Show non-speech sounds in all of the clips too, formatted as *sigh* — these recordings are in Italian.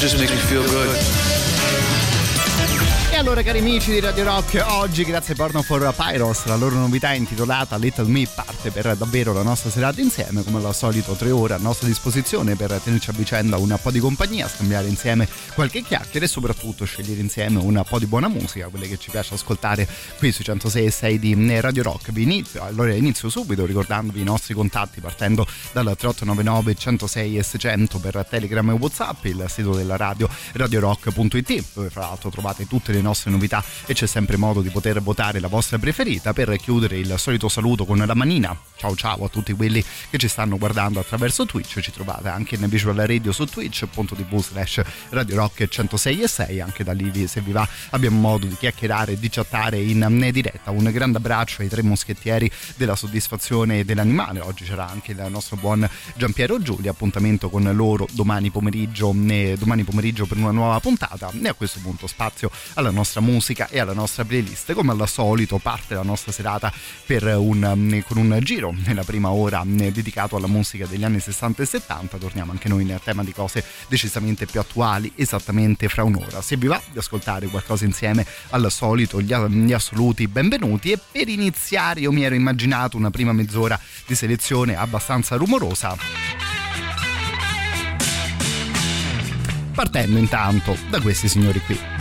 Just makes me feel good. Allora cari amici di Radio Rock, oggi grazie a Porno for Pyros, la loro novità intitolata Little Me parte per davvero la nostra serata insieme, come al solito tre ore a nostra disposizione per tenerci a vicenda un po' di compagnia, scambiare insieme qualche chiacchiera e soprattutto scegliere insieme un po' di buona musica, quelle che ci piace ascoltare qui sui 106 e 6 di Radio Rock. Vi inizio, allora inizio subito ricordandovi i nostri contatti partendo dal 3899 106 e 600 per Telegram e Whatsapp, il sito della radio radiorock.it dove fra l'altro trovate tutte le nostre novità e c'è sempre modo di poter votare la vostra preferita. Per chiudere il solito saluto con la manina. Ciao ciao a tutti quelli che ci stanno guardando attraverso Twitch, ci trovate anche in Visual Radio su twitch.tv slash Radio Rock 106 e 6, anche da lì se vi va abbiamo modo di chiacchierare e di chattare in diretta. Un grande abbraccio ai tre moschettieri della soddisfazione dell'animale, oggi c'era anche il nostro buon Giampiero Giulia, appuntamento con loro domani pomeriggio, domani pomeriggio per una nuova puntata. E a questo punto spazio alla nostra musica e alla nostra playlist. Come al solito parte la nostra serata un, con un giro nella prima ora dedicato alla musica degli anni 60 e 70. Torniamo anche noi nel tema di cose decisamente più attuali esattamente fra un'ora. Se vi va di ascoltare qualcosa insieme al solito, gli, gli assoluti benvenuti e per iniziare io mi ero immaginato una prima mezz'ora di selezione abbastanza rumorosa. Partendo intanto da questi signori qui.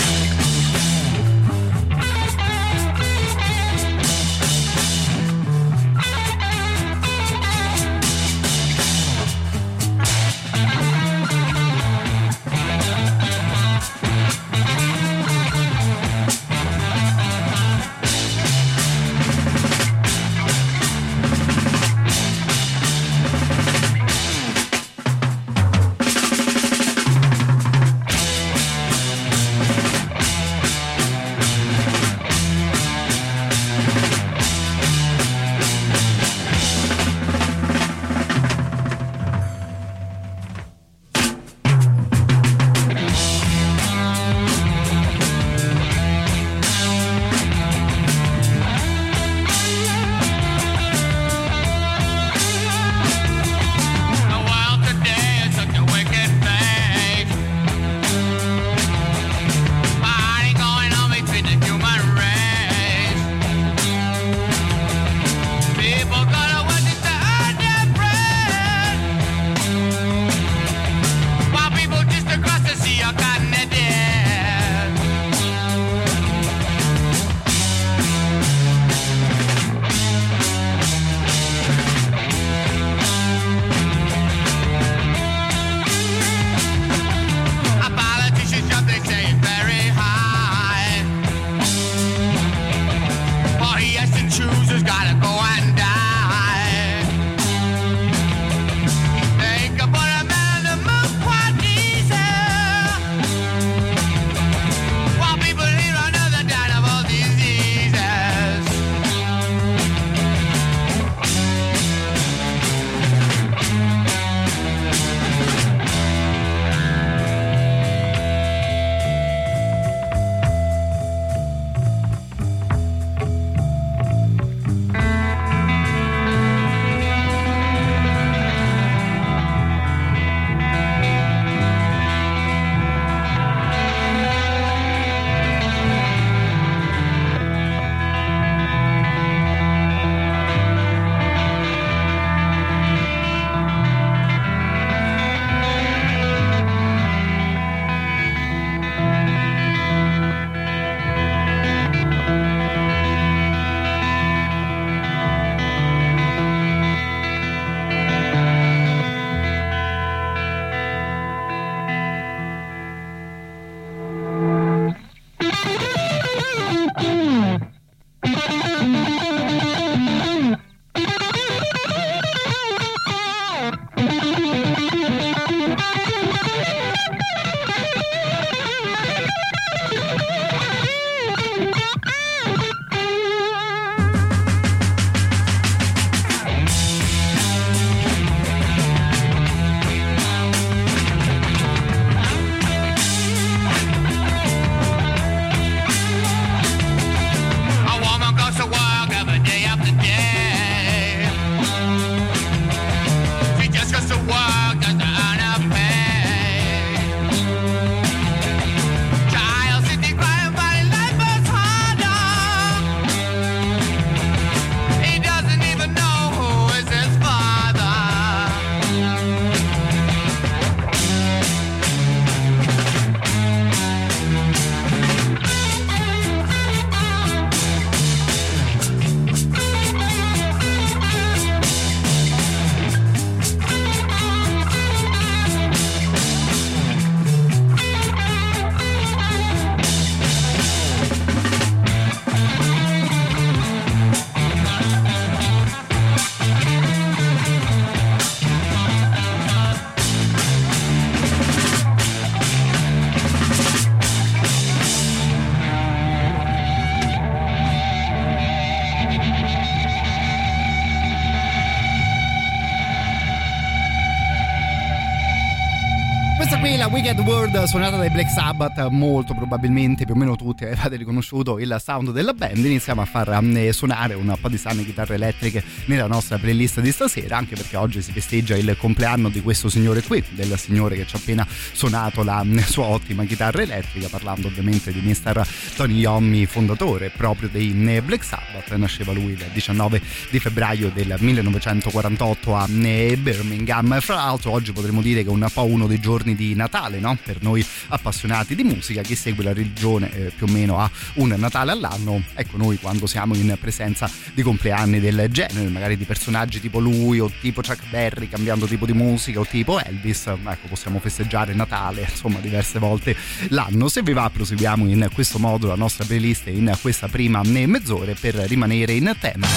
World suonata dai Black Sabbath molto probabilmente più o meno tutti avete riconosciuto il sound della band iniziamo a far eh, suonare un po' di sane chitarre elettriche nella nostra playlist di stasera anche perché oggi si festeggia il compleanno di questo signore qui del signore che ci ha appena suonato la mm, sua ottima chitarra elettrica parlando ovviamente di Mr. Tony Iommi fondatore proprio dei mm, Black Sabbath nasceva lui il 19 di febbraio del 1948 a mm, Birmingham fra l'altro oggi potremmo dire che è un po' uno dei giorni di Natale, no? Per noi appassionati di musica, chi segue la religione eh, più o meno ha un Natale all'anno. Ecco, noi quando siamo in presenza di compleanni del genere, magari di personaggi tipo lui o tipo Chuck Berry cambiando tipo di musica o tipo Elvis, ecco, possiamo festeggiare Natale, insomma, diverse volte l'anno. Se vi va, proseguiamo in questo modo la nostra playlist in questa prima mezz'ora per rimanere in tema.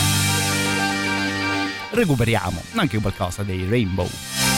Recuperiamo anche qualcosa dei Rainbow.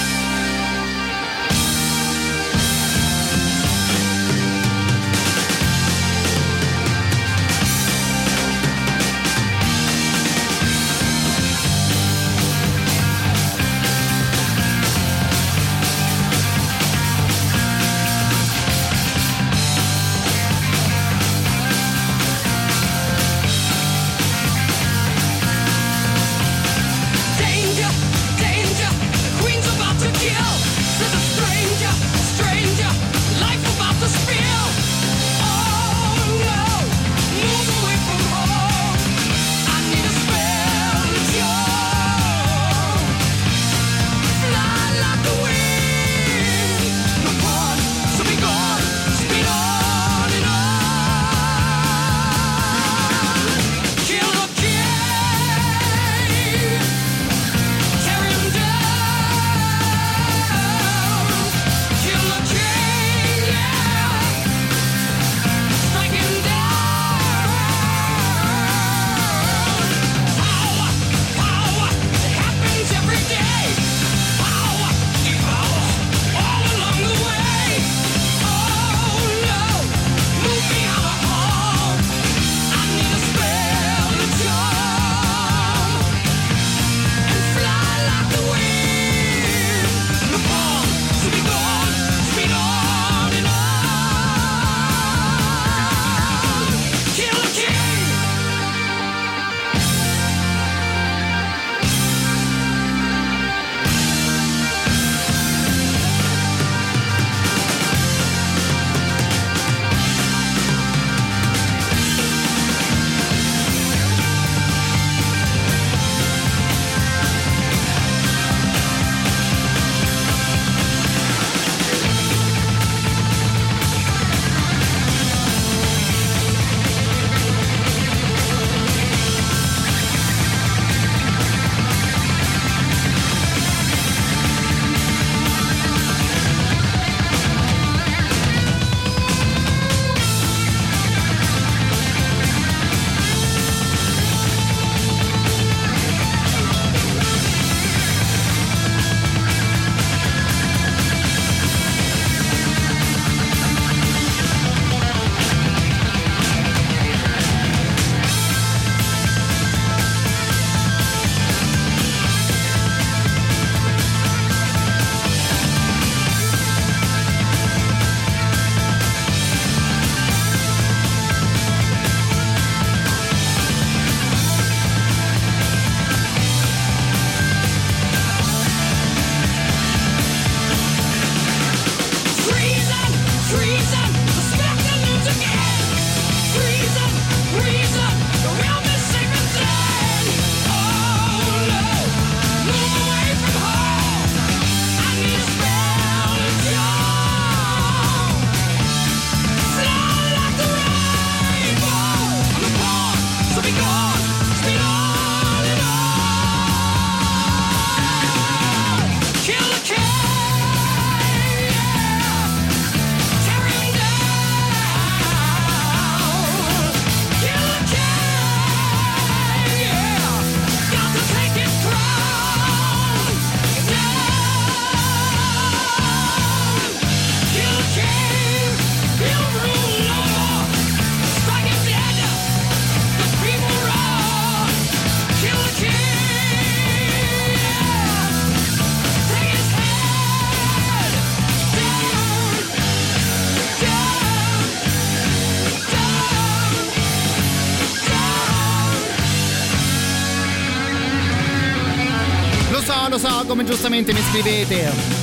Come giustamente mi scrivete.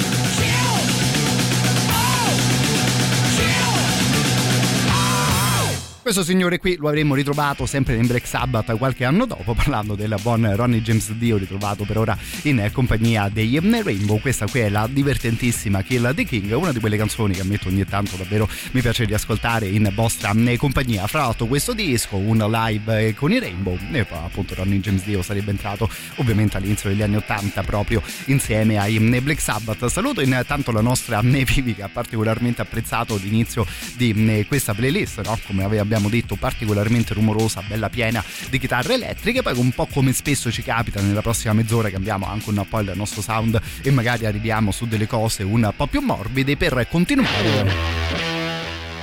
Questo signore qui lo avremmo ritrovato sempre in Black Sabbath qualche anno dopo, parlando del buon Ronnie James Dio, ritrovato per ora in compagnia dei Rainbow. Questa qui è la divertentissima Kill the King, una di quelle canzoni che ammetto ogni tanto davvero mi piace riascoltare in vostra compagnia. Fra l'altro questo disco, un live con i Rainbow, e poi appunto Ronnie James Dio sarebbe entrato ovviamente all'inizio degli anni 80 proprio insieme ai Black Sabbath. Saluto intanto la nostra Vivi che ha particolarmente apprezzato l'inizio di questa playlist, no? come abbiamo abbiamo detto particolarmente rumorosa, bella piena di chitarre elettriche, poi un po' come spesso ci capita nella prossima mezz'ora cambiamo anche un po' il nostro sound e magari arriviamo su delle cose un po' più morbide per continuare.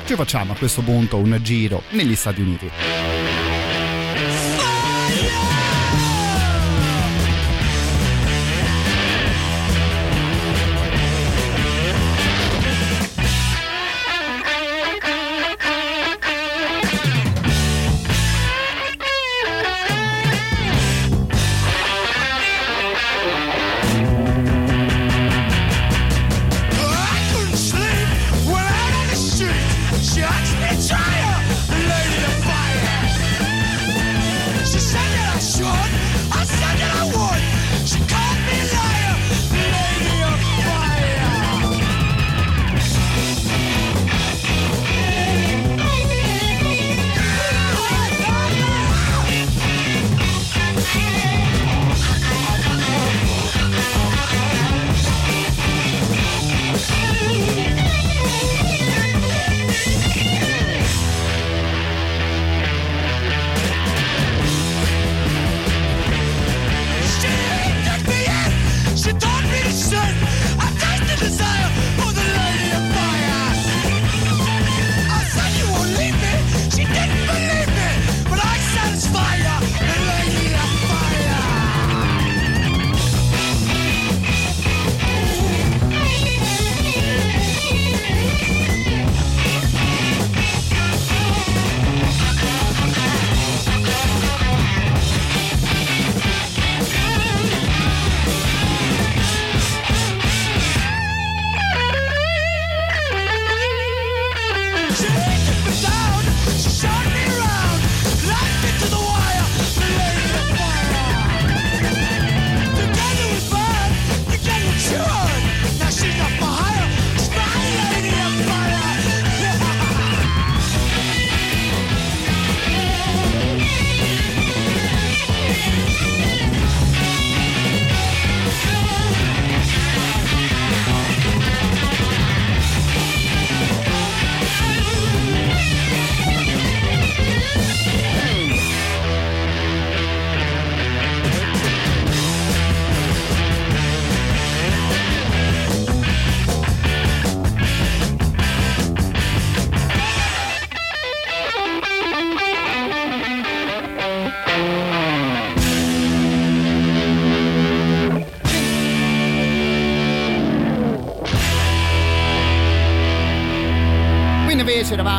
Ci facciamo a questo punto un giro negli Stati Uniti.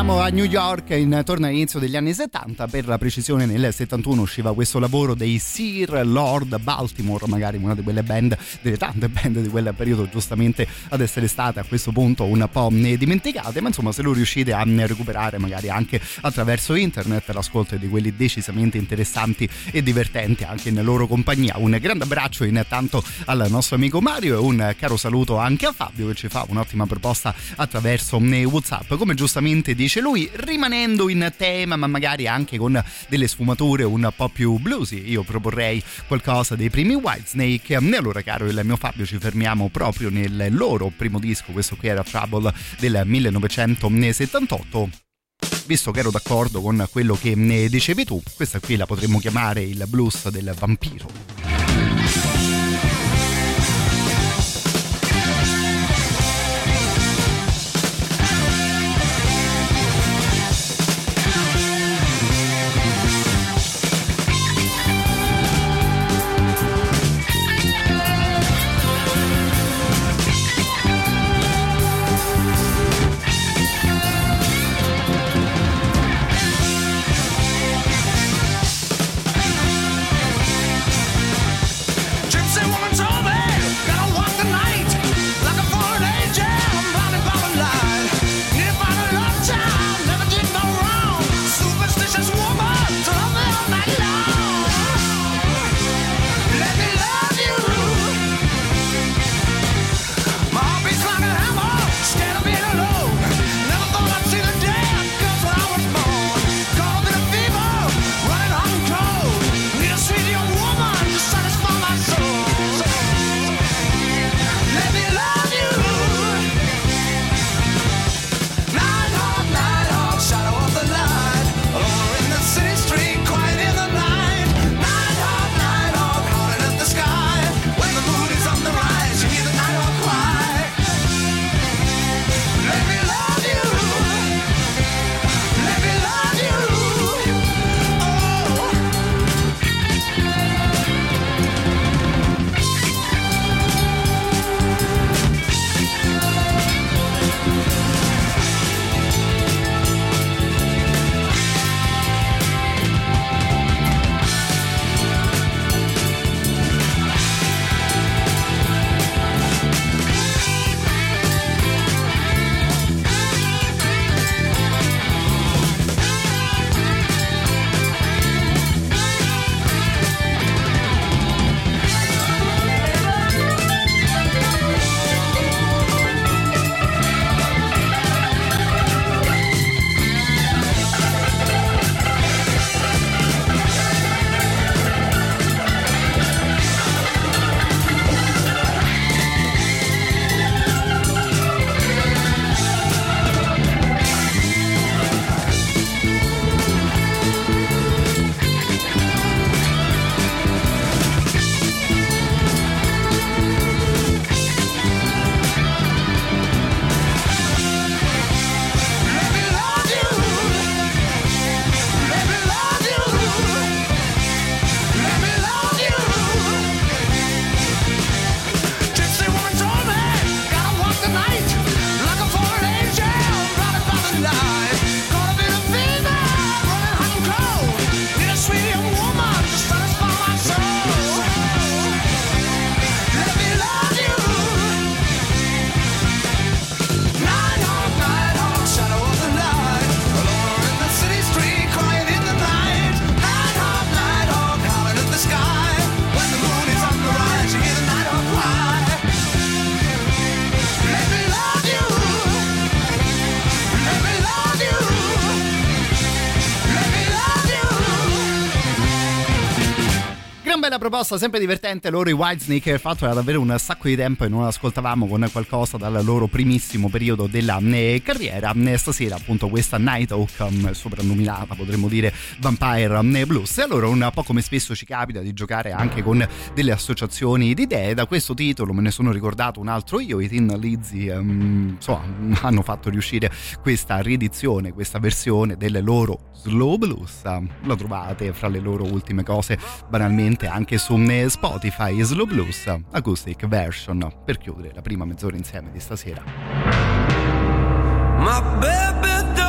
Eravamo a New York intorno all'inizio degli anni 70, per la precisione nel 71 usciva questo lavoro dei Sir Lord Baltimore, magari una di quelle band, delle tante band di quel periodo giustamente ad essere state a questo punto un po' dimenticate, ma insomma se lo riuscite a recuperare magari anche attraverso internet l'ascolto di quelli decisamente interessanti e divertenti anche in loro compagnia. Un grande abbraccio intanto al nostro amico Mario e un caro saluto anche a Fabio che ci fa un'ottima proposta attraverso Whatsapp, come giustamente giustamente dice lui, rimanendo in tema ma magari anche con delle sfumature un po' più bluesy. Io proporrei qualcosa dei primi Whitesnake. E allora caro il mio Fabio ci fermiamo proprio nel loro primo disco, questo qui era Trouble del 1978 visto che ero d'accordo con quello che ne dicevi tu, questa qui la potremmo chiamare il blues del vampiro. Proposta, sempre divertente. Loro i Whitesnake, il fatto era davvero un sacco di tempo e non ascoltavamo con qualcosa dal loro primissimo periodo della eh, carriera. Eh, stasera, appunto, questa Night Hawk, soprannominata potremmo dire Vampire mm, Blues. E allora, un po' come spesso ci capita di giocare anche con delle associazioni di idee. Da questo titolo me ne sono ricordato un altro io, i Tin Lizzy, insomma, hanno fatto riuscire questa riedizione, questa versione del loro Slow Blues. Lo trovate fra le loro ultime cose banalmente anche su Spotify Slow Blues Acoustic Version per chiudere la prima mezz'ora insieme di stasera. My baby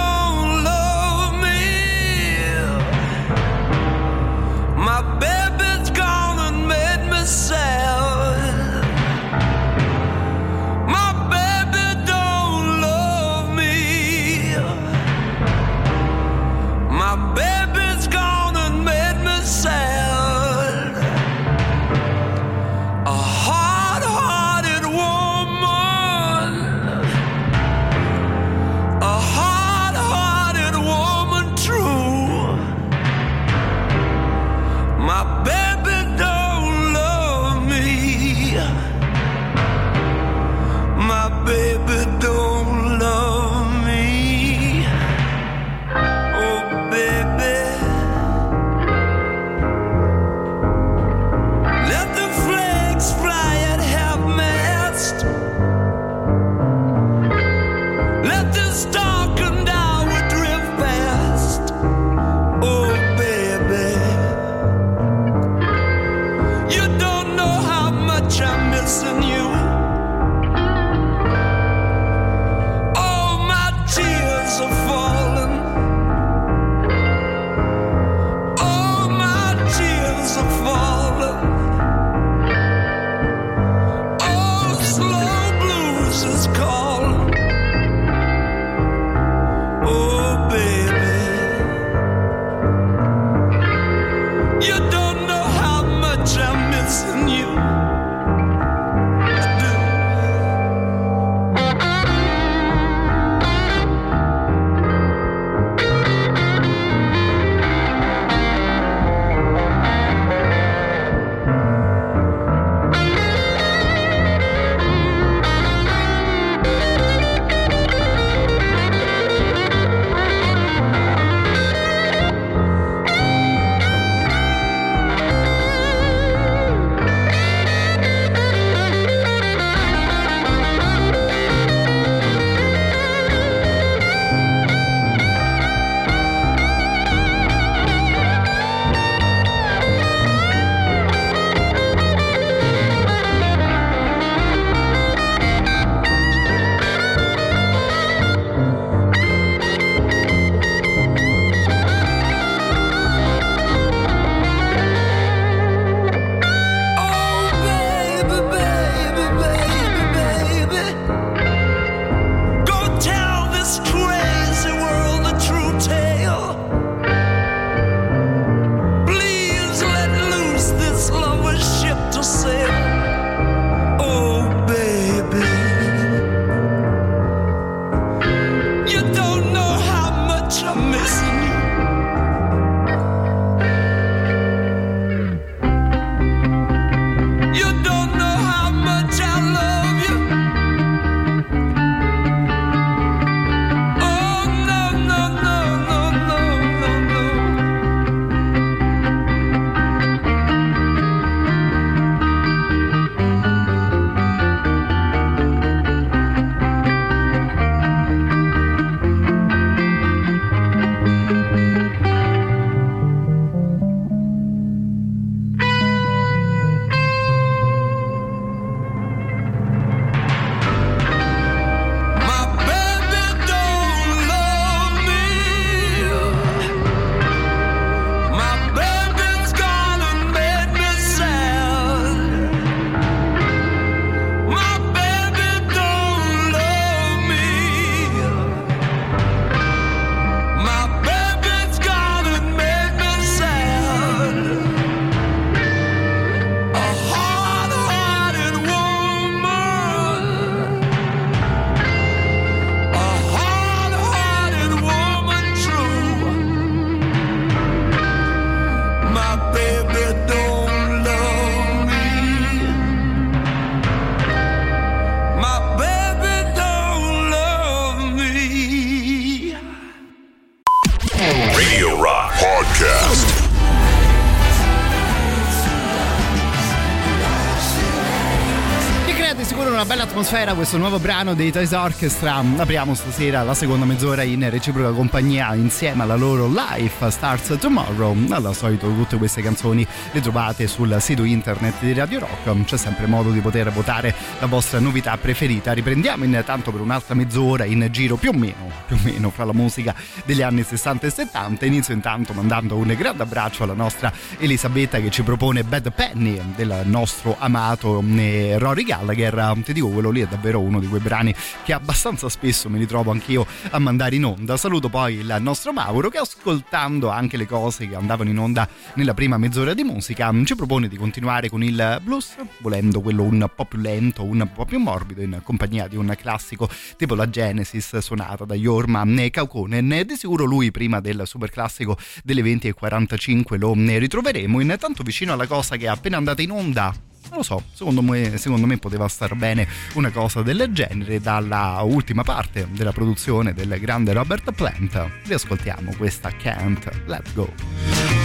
atmosfera questo nuovo brano dei Toys Orchestra. Apriamo stasera la seconda mezz'ora in reciproca compagnia insieme alla loro Life Starts Tomorrow. Al solito tutte queste canzoni le trovate sul sito internet di Radio Rock. C'è sempre modo di poter votare la vostra novità preferita. Riprendiamo intanto per un'altra mezz'ora in giro più o meno, più o meno fra la musica degli anni 60 e 70. Inizio intanto mandando un grande abbraccio alla nostra Elisabetta che ci propone Bad Penny del nostro amato eh, Rory Gallagher ti dico quello lì è davvero uno di quei brani che abbastanza spesso mi ritrovo anch'io a mandare in onda. Saluto poi il nostro Mauro che ascoltando anche le cose che andavano in onda nella prima mezz'ora di musica ci propone di continuare con il blues volendo quello un po' più lento un po' più morbido in compagnia di un classico tipo la Genesis suonata da Jorma Kaukonen di sicuro lui prima del super classico delle 20.45 lo ritroveremo intanto vicino alla cosa che è appena andata in onda non lo so, secondo me, secondo me poteva star bene una cosa del genere dalla ultima parte della produzione del grande Robert Plant. Riascoltiamo questa Can't Let Go.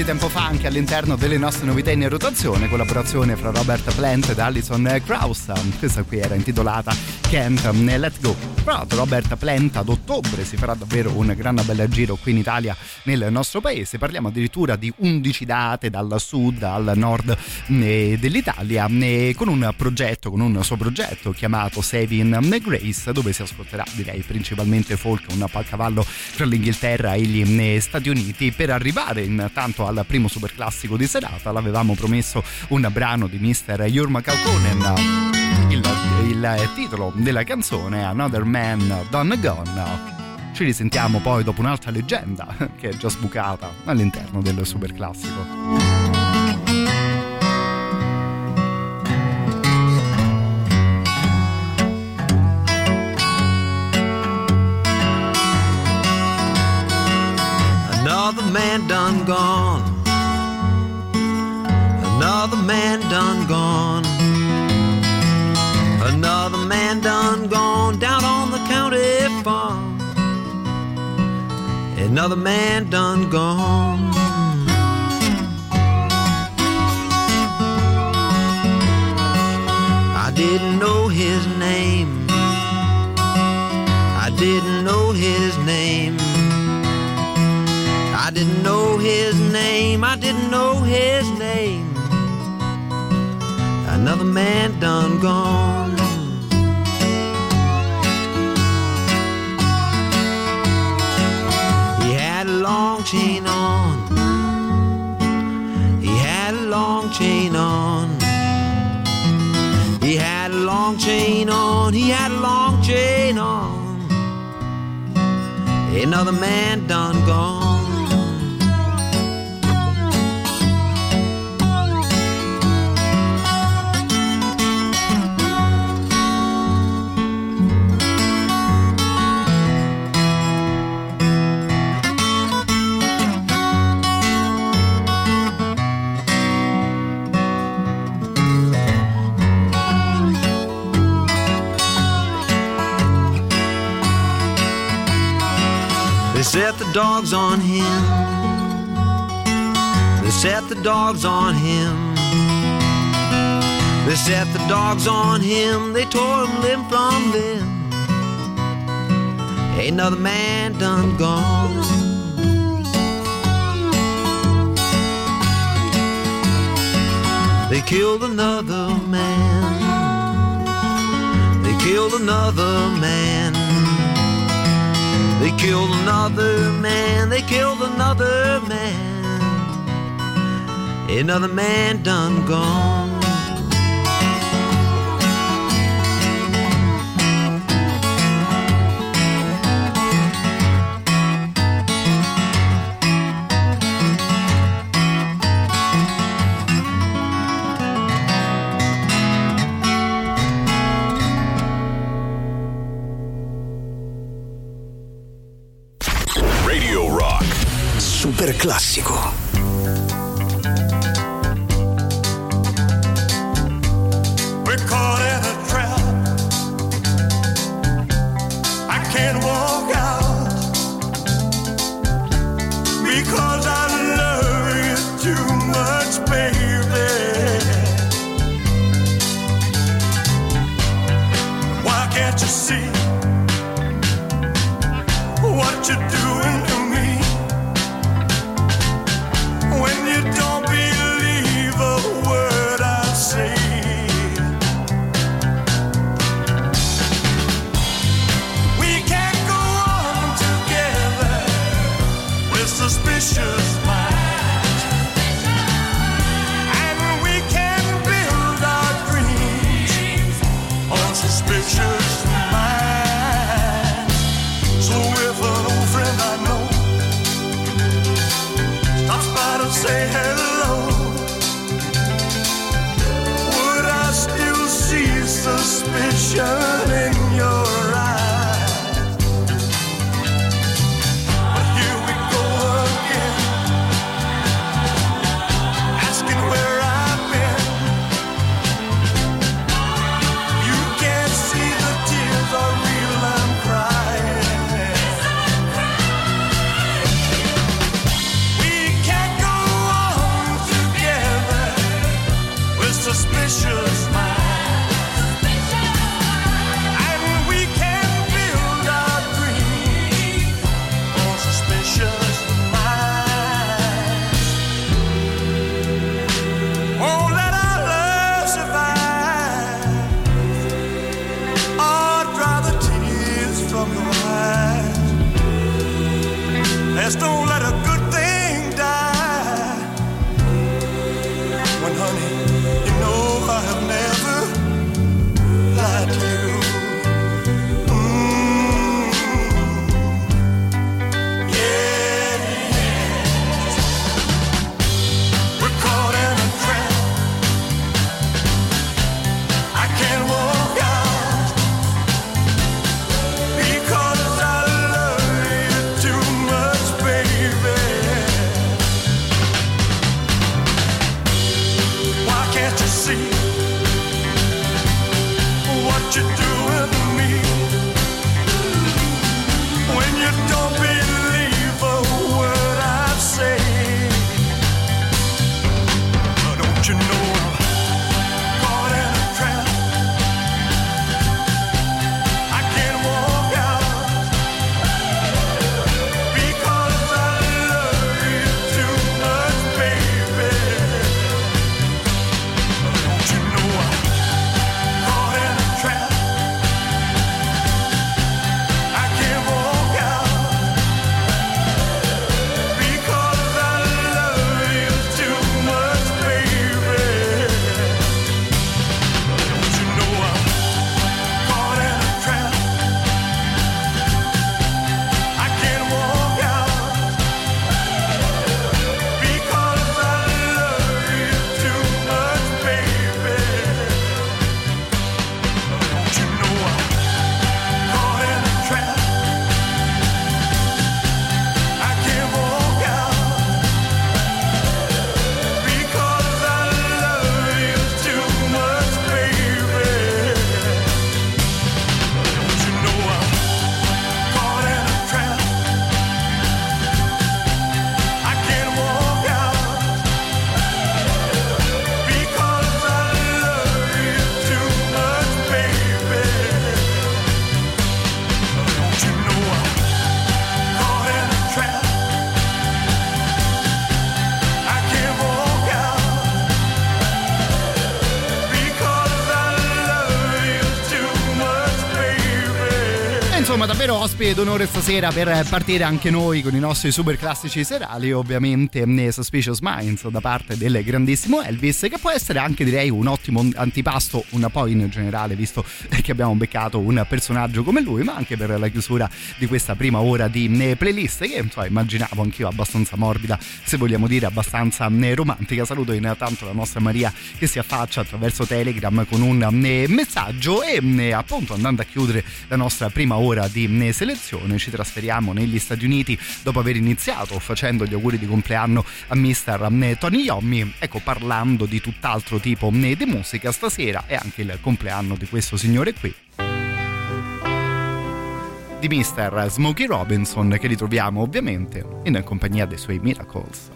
Di tempo fa anche all'interno delle nostre novità in rotazione, collaborazione fra Robert Plant ed Alison Krauss. Questa qui era intitolata Can't Let Go. Tra l'altro Robert Plant ad ottobre si farà davvero un gran bel giro qui in Italia nel nostro paese. Parliamo addirittura di 11 date dal sud al nord eh, dell'Italia eh, con un progetto, con un suo progetto chiamato Saving Grace dove si ascolterà direi principalmente folk, un cavallo tra l'Inghilterra e gli eh, Stati Uniti. Per arrivare intanto al primo super classico di serata l'avevamo promesso un brano di Mr. Jorma Kaukonen il, il titolo della canzone Another Man Done Gone. Ci risentiamo poi dopo un'altra leggenda *laughs* che è già sbucata all'interno del super Another man done gone. Long chain on. He had a long chain on. He had a long chain on. Another man done gone. The dogs on him. They set the dogs on him. They set the dogs on him. They tore him limb from limb. Ain't another man done gone. They killed another man. They killed another man. They killed another man, they killed another man. Another man done gone. Classico. Ospite d'onore stasera per partire anche noi con i nostri super classici serali ovviamente Suspicious Minds da parte del grandissimo Elvis che può essere anche direi un ottimo antipasto un po' in generale visto *laughs* che abbiamo beccato un personaggio come lui ma anche per la chiusura di questa prima ora di playlist che insomma immaginavo anch'io abbastanza morbida se vogliamo dire abbastanza romantica. Saluto intanto la nostra Maria che si affaccia attraverso Telegram con un messaggio e appunto andando a chiudere la nostra prima ora ora di selezione ci trasferiamo negli Stati Uniti dopo aver iniziato facendo gli auguri di compleanno a mister Tony Yommi ecco parlando di tutt'altro tipo di musica stasera è anche il compleanno di questo signore qui di Mr. Smokey Robinson che ritroviamo ovviamente in compagnia dei suoi Miracles.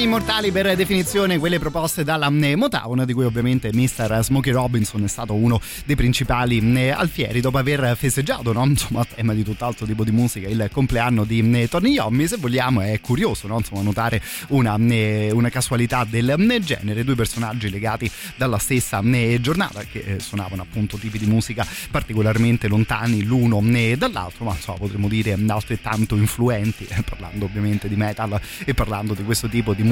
Canzoni immortali per definizione, quelle proposte dalla mm, Motown, di cui ovviamente Mr. Smokey Robinson è stato uno dei principali mm, alfieri dopo aver festeggiato, no? insomma, a tema di tutt'altro tipo di musica, il compleanno di mm, Tony Yommi. Se vogliamo, è curioso no? insomma, notare una, una casualità del genere, due personaggi legati dalla stessa giornata che eh, suonavano appunto tipi di musica particolarmente lontani l'uno dall'altro, ma insomma, potremmo dire altrettanto influenti, eh, parlando ovviamente di metal e parlando di questo tipo di musica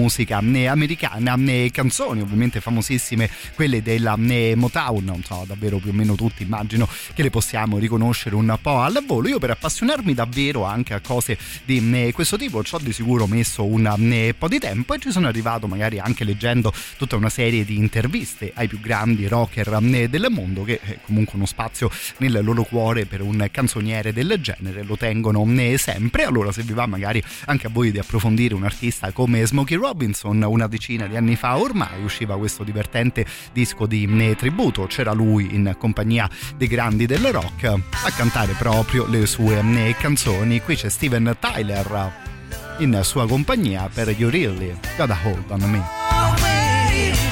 eh, americana, eh, canzoni ovviamente famosissime, quelle della eh, Motown, non so, davvero più o meno tutti immagino che le possiamo riconoscere un po' al volo. Io per appassionarmi davvero anche a cose di questo tipo ci ho di sicuro messo un po' di tempo e ci sono arrivato magari anche leggendo tutta una serie di interviste ai più grandi rocker del mondo che comunque uno spazio nel loro cuore per un canzoniere del genere lo tengono sempre. Allora se vi va magari anche a voi di approfondire un artista come Smokey Robinson, una decina di anni fa ormai usciva questo divertente disco di eh, tributo, c'era lui in compagnia dei grandi del rock a cantare proprio le sue eh, canzoni. Qui c'è Steven Tyler in sua compagnia per You Really Got a Hold on Me.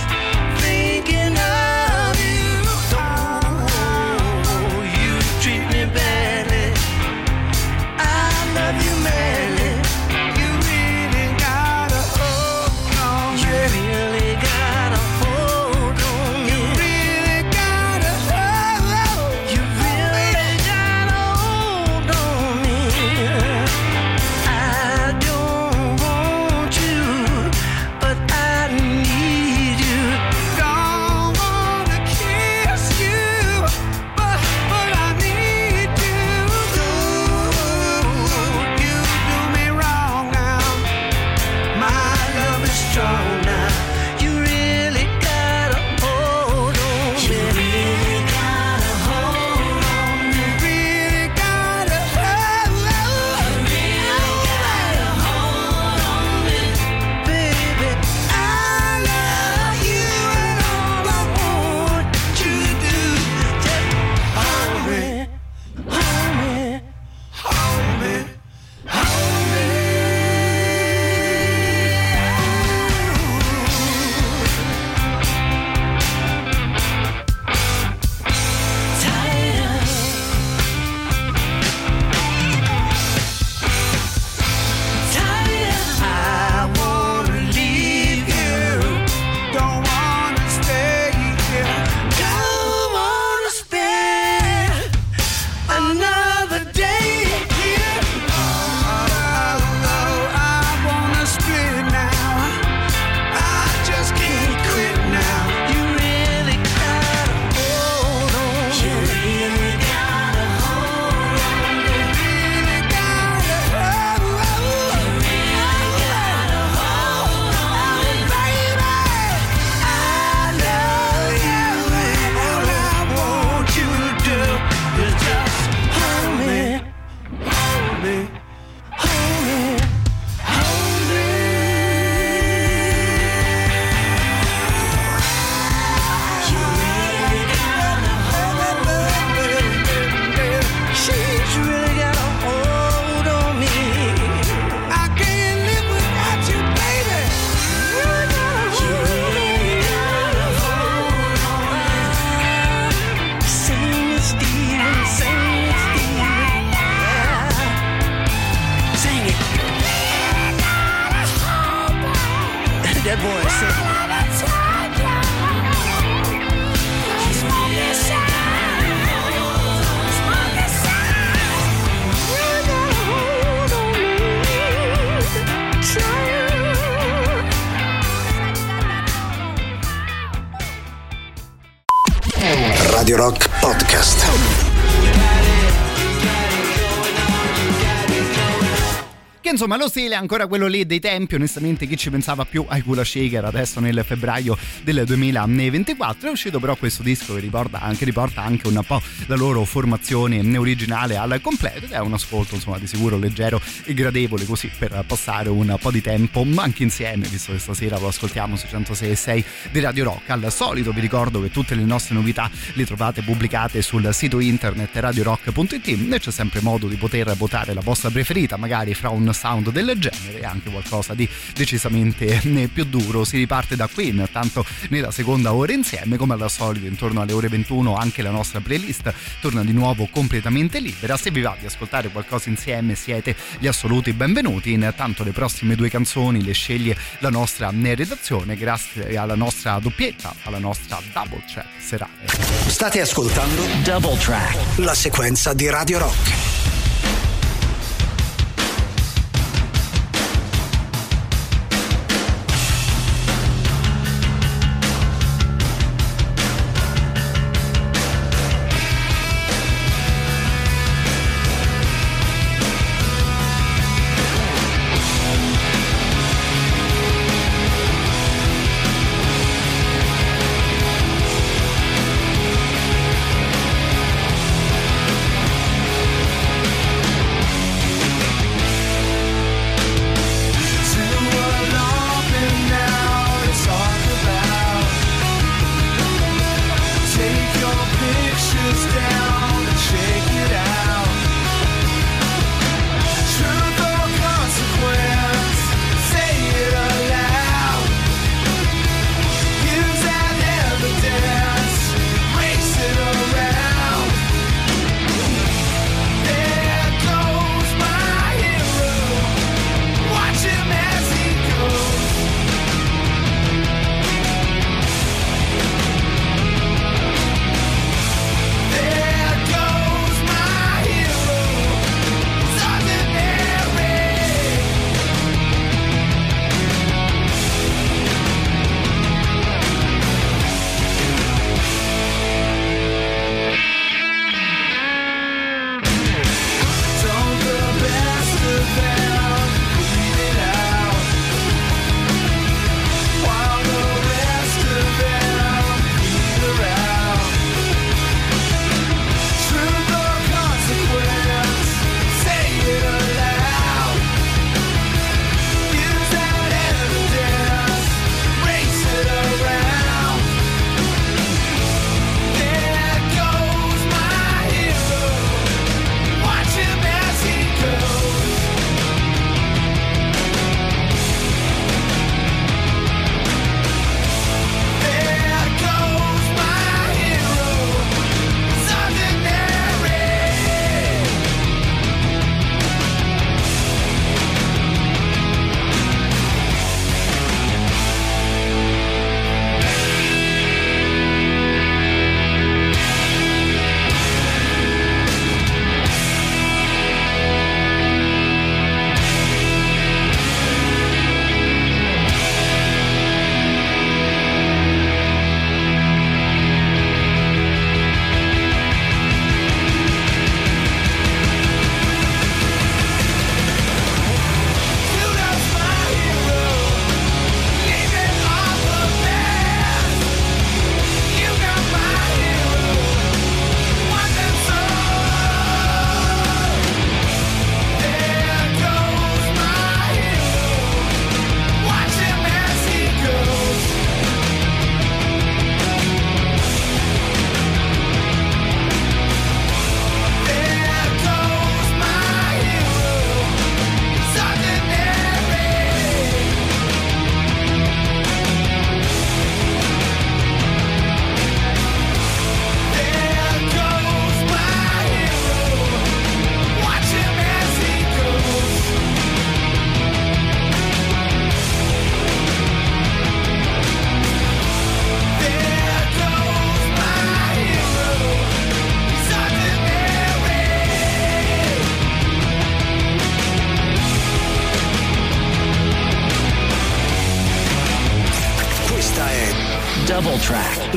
Insomma lo stile è ancora quello lì dei tempi, onestamente chi ci pensava più ai Kula Shaker adesso nel febbraio del 2024 è uscito però questo disco che riporta anche, riporta anche un po' la loro formazione originale al completo ed è un ascolto insomma di sicuro leggero e gradevole così per passare un po' di tempo anche insieme visto che stasera lo ascoltiamo su 106.6 di Radio Rock. Al solito vi ricordo che tutte le nostre novità le trovate pubblicate sul sito internet radiorock.it e c'è sempre modo di poter votare la vostra preferita magari fra un sound del genere e anche qualcosa di decisamente *laughs* più duro. Si riparte da qui, intanto nella seconda ora insieme, come al solito intorno alle ore 21 anche la nostra playlist torna di nuovo completamente libera. Se vi va di ascoltare qualcosa insieme siete gli assoluti benvenuti. Intanto le prossime due canzoni le sceglie la nostra redazione grazie alla nostra doppietta, alla nostra double track serale. State ascoltando Double Track, la sequenza di Radio Rock.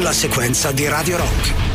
La sequenza di Radio Rock.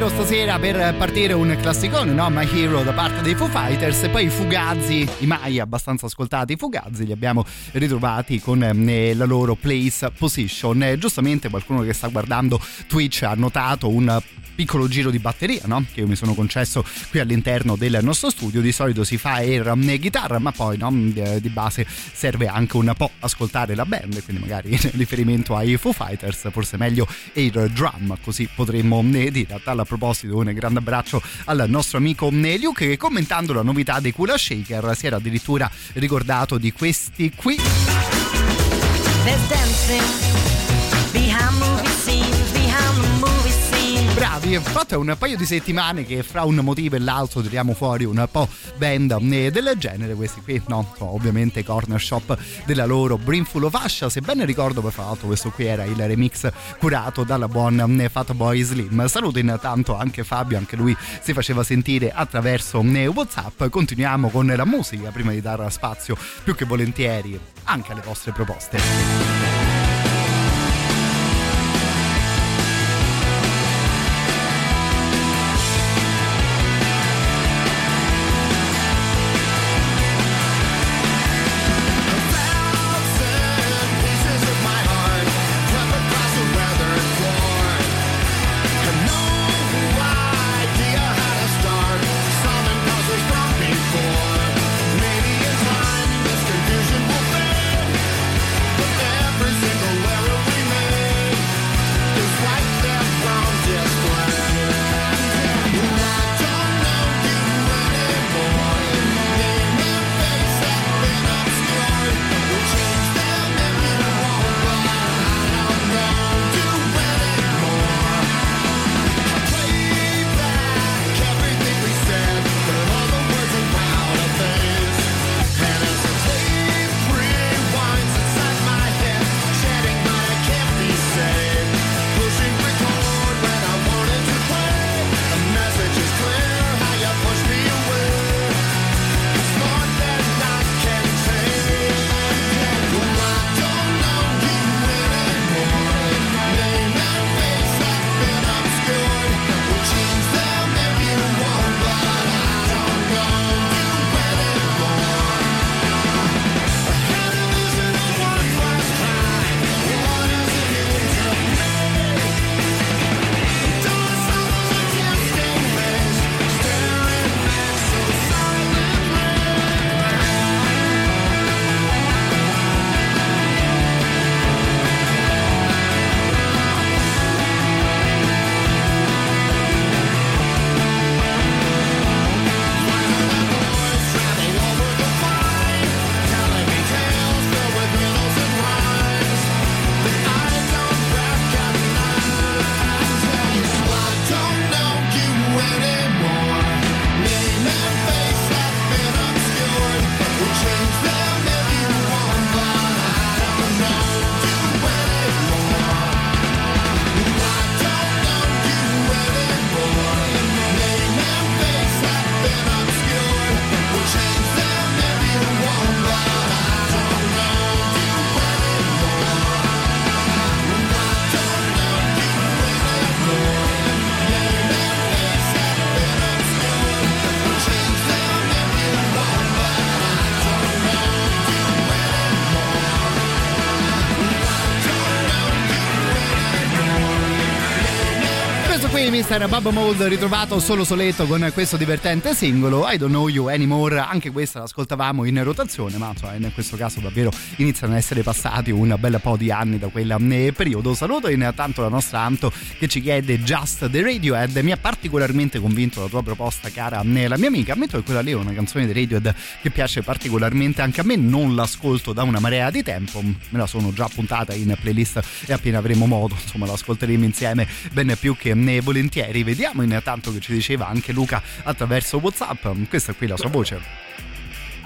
Davvero stasera per partire un classicone, no? My Hero da parte dei Foo Fighters e poi i Fugazzi, i mai abbastanza ascoltati Fugazzi, li abbiamo ritrovati con eh, la loro place position. Eh, giustamente qualcuno che sta guardando Twitch ha notato un piccolo giro di batteria no? che io mi sono concesso qui all'interno del nostro studio di solito si fa air e chitarra ma poi no? di base serve anche un po' ascoltare la band quindi magari in *laughs* riferimento ai Foo Fighters forse meglio air drum così potremmo dire. A tal proposito un grande abbraccio al nostro amico Luke che commentando la novità dei Kula Shaker si era addirittura ricordato di questi qui. There's dancing bravi infatti è un paio di settimane che fra un motivo e l'altro tiriamo fuori un po' band eh, del genere questi qui no? Ovviamente corner shop della loro Brimful of Asha se ben ricordo per fra l'altro questo qui era il remix curato dalla buon eh, Fatboy Slim. Saluto intanto anche Fabio anche lui si faceva sentire attraverso eh, Whatsapp. Continuiamo con la musica prima di dare spazio più che volentieri anche alle vostre proposte qui Mr. Bubba Mold ritrovato solo soletto con questo divertente singolo I Don't Know You Anymore. Anche questa l'ascoltavamo in rotazione ma insomma, in questo caso davvero iniziano ad essere passati un bel po' di anni da quel eh, periodo. Saluto intanto la nostra Anto che ci chiede Just the Radiohead. Mi ha particolarmente convinto la tua proposta cara eh, la mia amica. Ammetto che quella lì è una canzone di Radiohead che piace particolarmente. Anche a me non l'ascolto da una marea di tempo. Me la sono già puntata in playlist e appena avremo modo insomma l'ascolteremo insieme ben più che ne volentieri. Vediamo intanto che ci diceva anche Luca attraverso WhatsApp. Questa qui è la sua voce.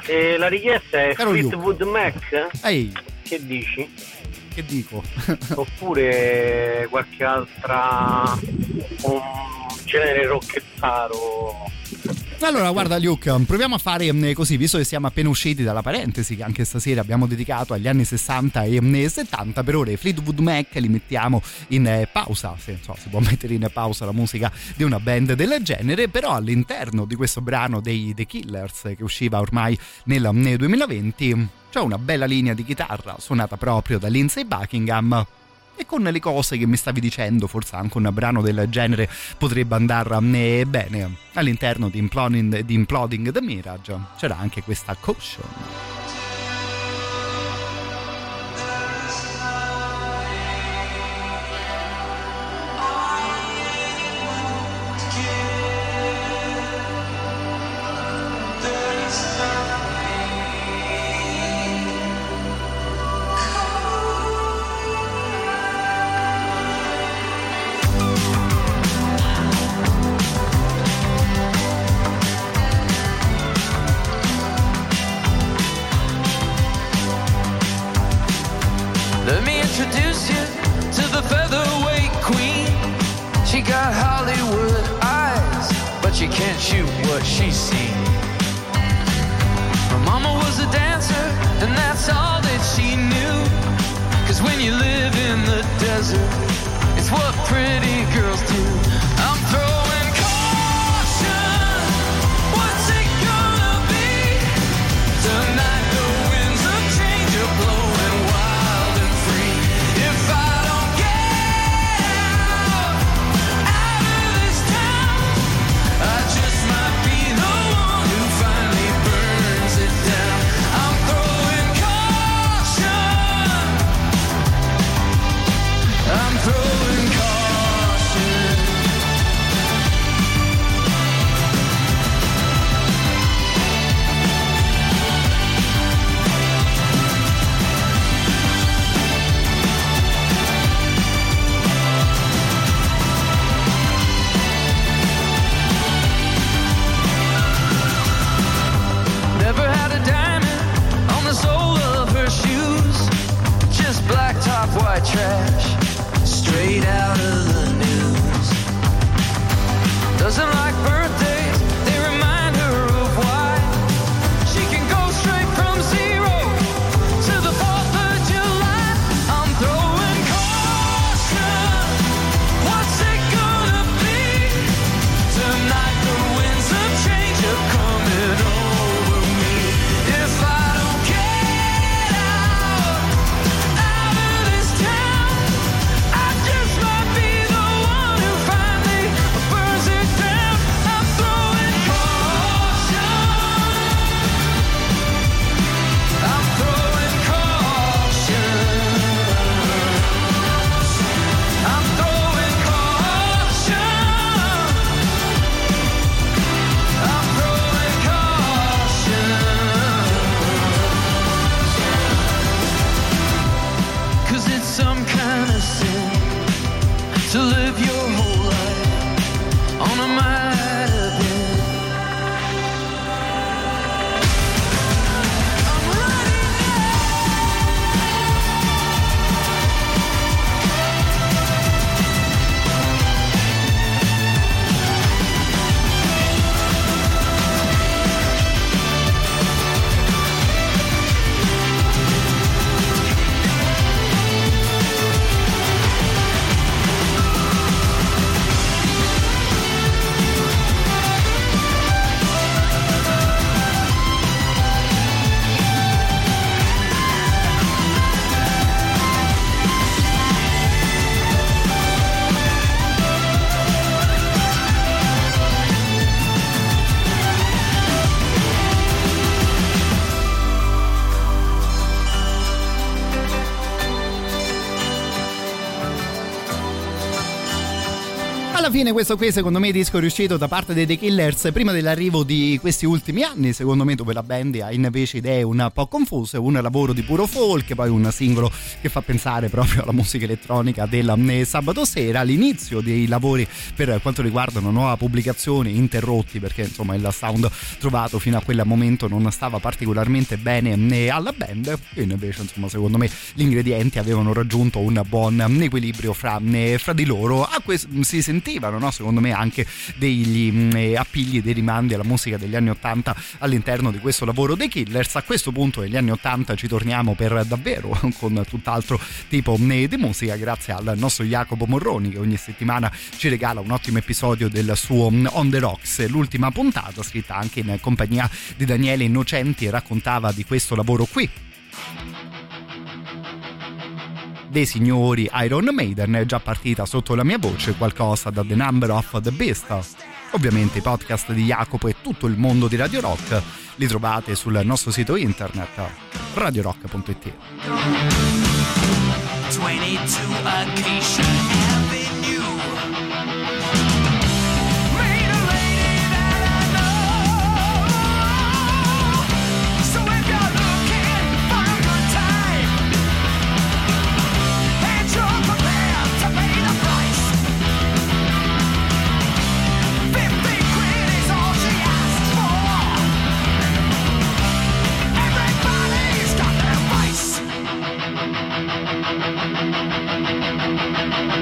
E la richiesta è Caro. Fleetwood Mac? Ehi, Che dici? che dico? *laughs* Oppure qualche altra un genere rocchettaro? Allora, guarda Luke, proviamo a fare eh, così, visto che siamo appena usciti dalla parentesi che anche stasera abbiamo dedicato agli anni 60 e eh, 70, per ora i Fleetwood Mac li mettiamo in eh, pausa, se so, si può *laughs* mettere in pausa la musica di una band del genere, però all'interno di questo brano dei The Killers che usciva ormai nel, nel 2020 c'è una bella linea di chitarra suonata proprio da Lindsay Buckingham e con le cose che mi stavi dicendo, forse anche un brano del genere potrebbe andare eh, bene. All'interno di Imploding, di Imploding the Mirage c'era anche questa caution. Fine questo qui secondo me è disco riuscito da parte dei The Killers prima dell'arrivo di questi ultimi anni, secondo me dove la band ha invece idee un po' confuse, un lavoro di puro folk, poi un singolo che fa pensare proprio alla musica elettronica del eh, sabato sera, l'inizio dei lavori per quanto riguarda una nuova pubblicazione interrotti perché insomma il sound trovato fino a quel momento non stava particolarmente bene né alla band e invece insomma secondo me gli ingredienti avevano raggiunto un buon equilibrio fra, fra di loro. A questo si sentiva sentivano, no? secondo me, anche degli mh, eh, appigli, dei rimandi alla musica degli anni 80 all'interno di questo lavoro dei Killers. A questo punto negli anni 80 ci torniamo per davvero *laughs* con tutt'altro tipo eh, di musica grazie al nostro Jacopo Morroni che ogni settimana ci regala un ottimo episodio del suo On the Rocks. L'ultima puntata scritta anche in compagnia di Daniele Innocenti raccontava di questo lavoro qui dei signori Iron Maiden è già partita sotto la mia voce qualcosa da The Number of the Beast. Ovviamente i podcast di Jacopo e tutto il mondo di Radio Rock li trovate sul nostro sito internet radiorock.it. 22 Acacia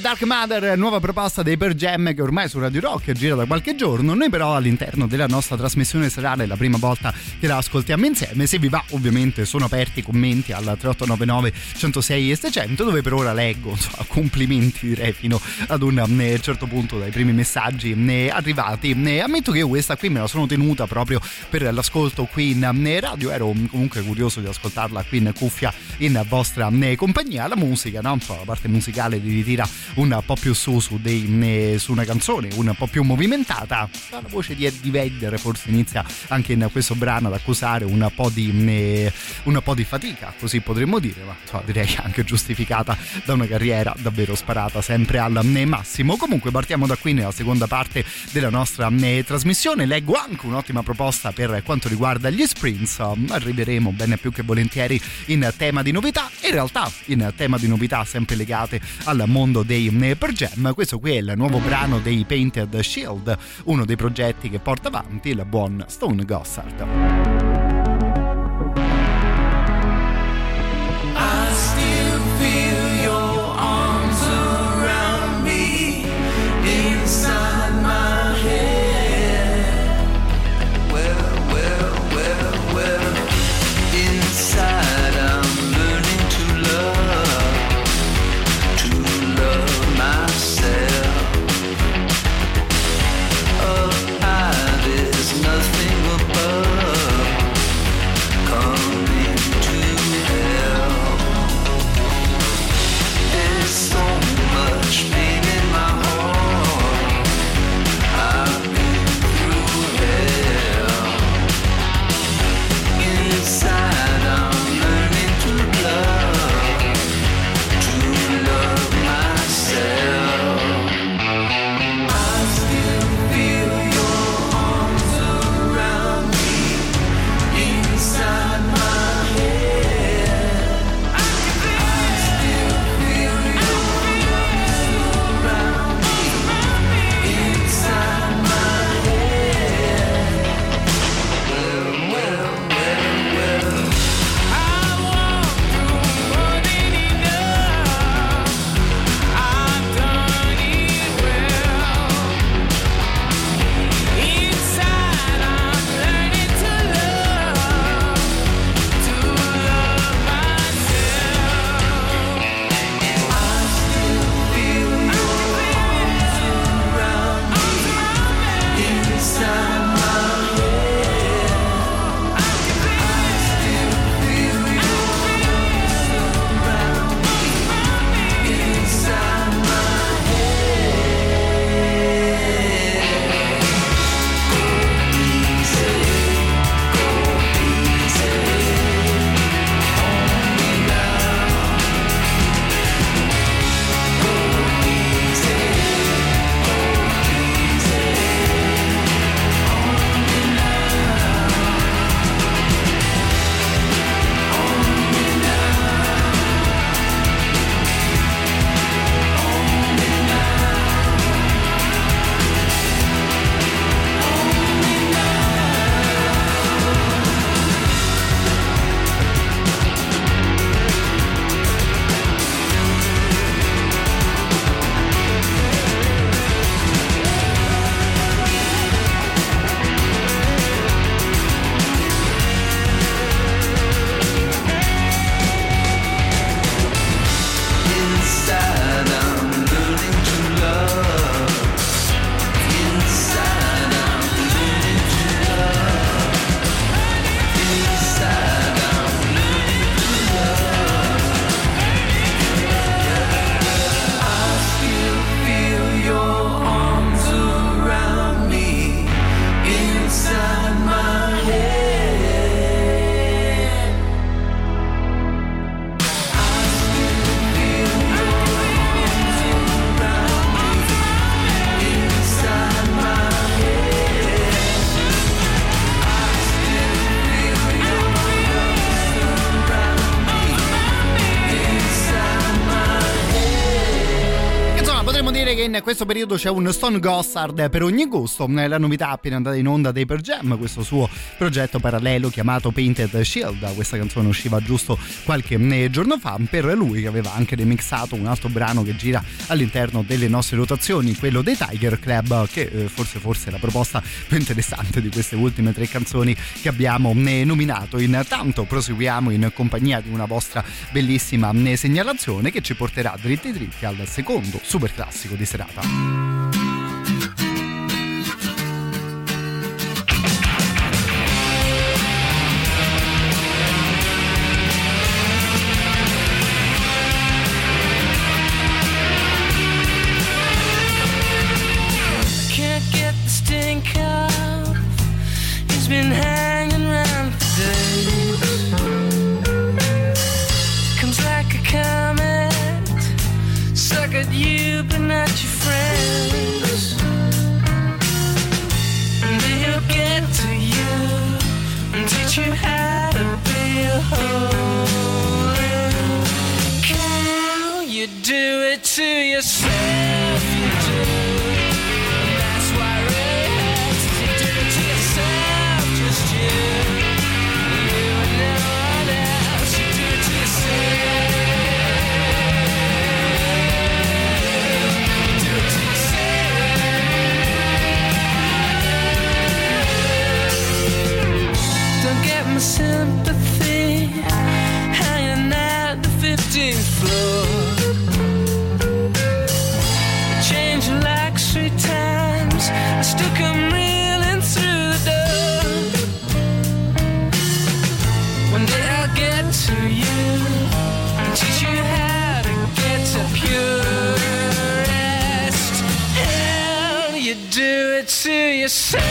Dark Mother, nuova proposta dei Per Jam che ormai su Radio Rock gira da qualche giorno. Noi però all'interno della nostra trasmissione serale è la prima volta che la ascoltiamo insieme. Se vi va, ovviamente sono aperti i commenti al 3899 106 e 600 dove per ora leggo insomma, *laughs* complimenti direi fino ad un eh, certo punto dai primi messaggi eh, arrivati. Eh, ammetto che io questa qui me la sono tenuta proprio per l'ascolto qui in radio, ero comunque curioso di ascoltarla qui in cuffia in vostra compagnia. La musica, no? La parte musicale li ritira un po' più su su, dei, su una canzone un po' più movimentata. La voce di Eddie Vedder forse inizia anche in questo brano ad accusare un po' di, un po' di fatica, così potremmo dire, ma insomma, direi anche giustificata da una carriera davvero sparata sempre al massimo. Comunque partiamo da qui nella seconda parte della nostra trasmissione. Leggo anche un'ottima proposta per quanto riguarda gli sprints. Arriveremo bene più che volentieri in tema di novità. In realtà, in tema di novità sempre legate al mondo dei eh, Per Jam. Questo qui è il nuovo brano dei Painted Shield, uno dei progetti che porta avanti il buon Stone Gossard. Questo periodo c'è un Stone Gossard per ogni gusto, la novità appena andata in onda dei Per Jam, questo suo progetto parallelo chiamato Painted Shield, questa canzone usciva giusto qualche eh, giorno fa, per lui che aveva anche remixato un altro brano che gira all'interno delle nostre rotazioni, quello dei Tiger Club, che eh, forse forse è la proposta più interessante di queste ultime tre canzoni che abbiamo eh, nominato. Intanto proseguiamo in compagnia di una vostra bellissima eh, segnalazione che ci porterà dritti dritti al secondo super classico di serata. To yourself, yourself.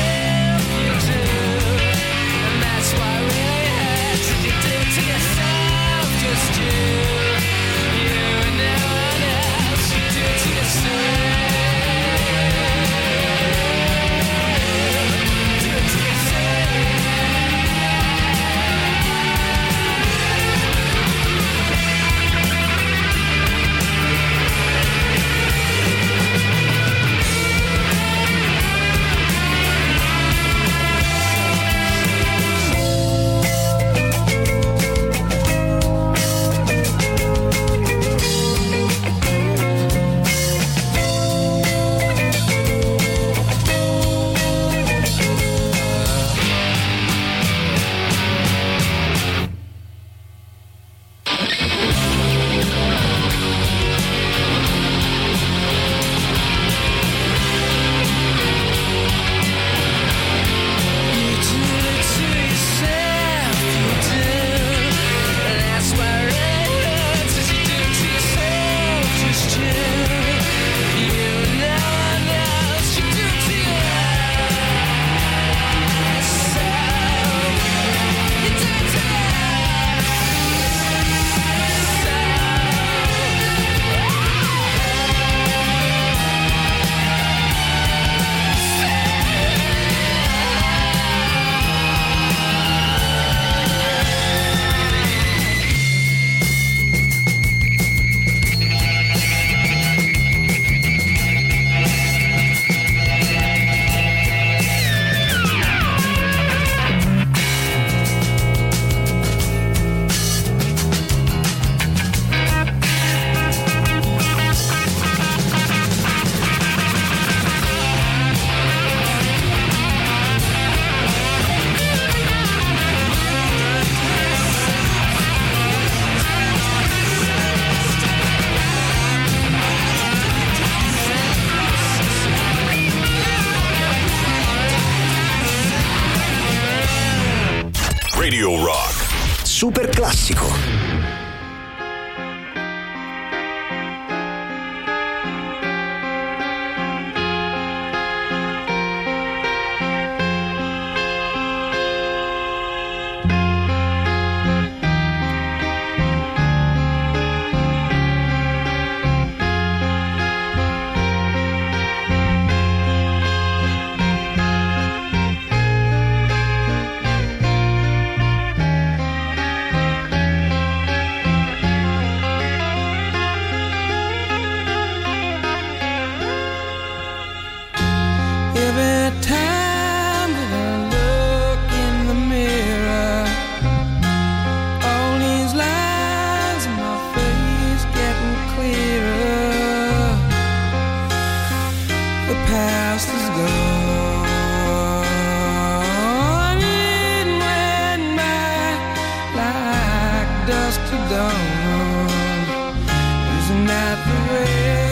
the way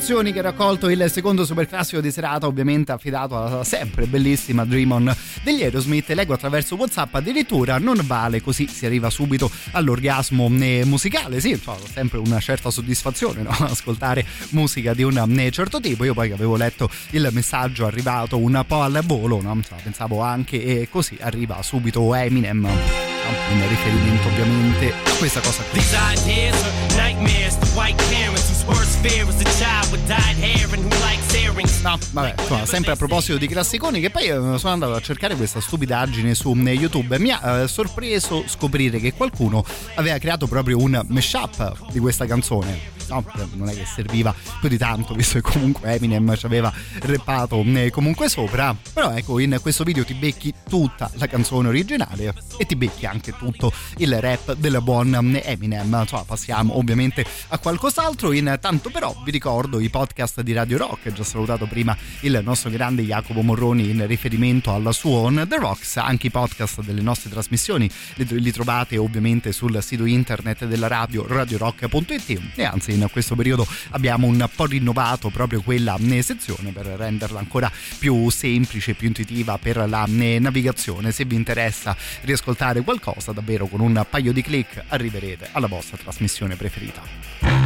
E che ha raccolto il secondo superclassico di serata, ovviamente affidato alla sempre bellissima Dream On degli Aerosmith. Leggo attraverso WhatsApp addirittura non vale, così si arriva subito all'orgasmo eh, musicale. Sì, insomma, sempre una certa soddisfazione no? *laughs* ascoltare musica di un eh, certo tipo. Io poi avevo letto il messaggio arrivato un po' al volo, no? Pensavo anche e così arriva subito Eminem. In riferimento ovviamente a questa cosa qui. No, vabbè, insomma, sempre a proposito di classiconi, che poi eh, sono andato a cercare questa stupidaggine su eh, YouTube e mi ha eh, sorpreso scoprire che qualcuno aveva creato proprio un mashup di questa canzone. No, non è che serviva più di tanto, visto che comunque Eminem ci aveva rappato eh, comunque sopra. Però ecco, in questo video ti becchi tutta la canzone originale e ti becchi anche tutto il rap del buon Eminem. Insomma, passiamo ovviamente a qualcos'altro. Intanto, però, vi ricordo i podcast di Radio Rock. Già salutato prima il nostro grande Jacopo Morroni in riferimento al suo On The Rocks. Anche i podcast delle nostre trasmissioni li, li trovate ovviamente sul sito internet della radio radiorock.it. E anzi, in questo periodo abbiamo un po' rinnovato proprio quella eh, sezione per renderla ancora più semplice, più intuitiva per la eh, navigazione. Se vi interessa riascoltare qualcosa, davvero con un paio di clic arriverete alla vostra trasmissione preferita.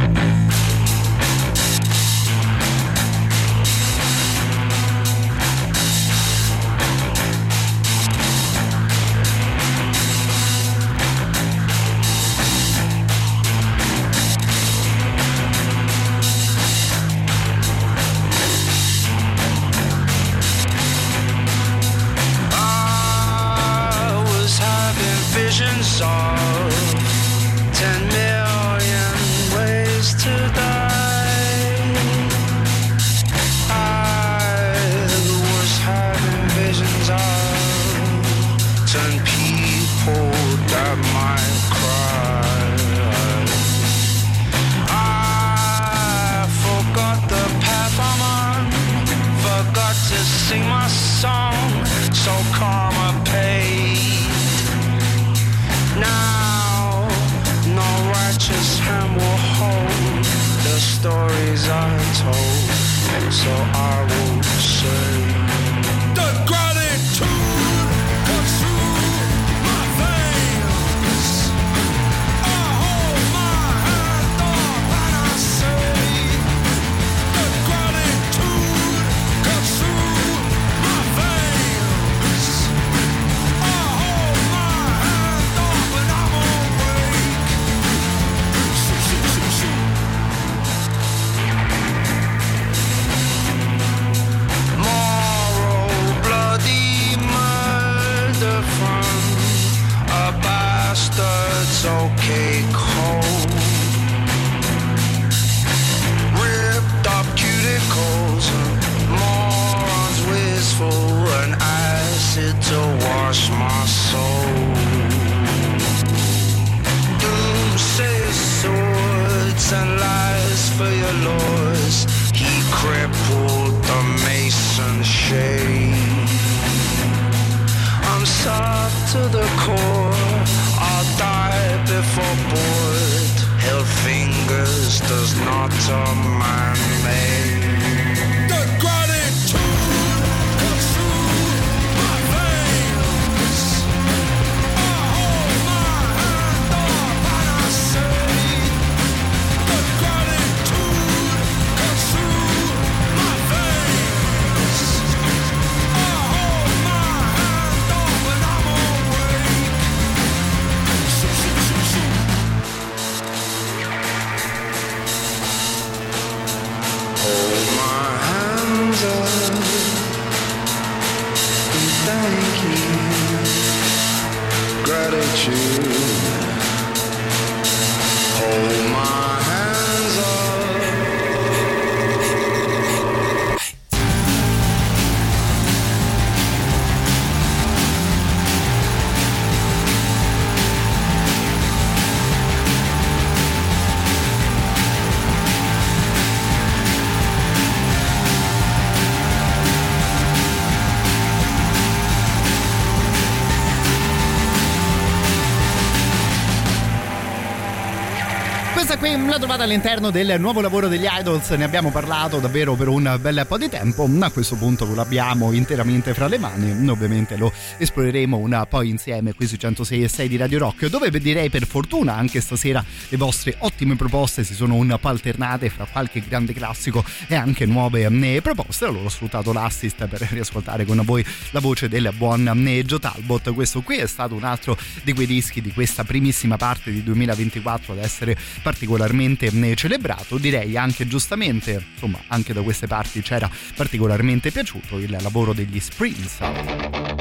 La trovate all'interno del nuovo lavoro degli Idols, ne abbiamo parlato davvero per un bel po' di tempo, a questo punto lo abbiamo interamente fra le mani, ovviamente lo esploreremo un po' insieme qui su 106 e 6 di Radio Rock, dove direi per fortuna anche stasera le vostre ottime proposte si sono un po' alternate fra qualche grande classico e anche nuove eh, proposte, allora ho sfruttato l'assist per riascoltare con voi la voce del buon eh, Joe Talbot, questo qui è stato un altro di quei dischi di questa primissima parte di 2024 ad essere particolarmente eh, celebrato, direi anche giustamente, insomma anche da queste parti c'era particolarmente piaciuto il lavoro degli Springs.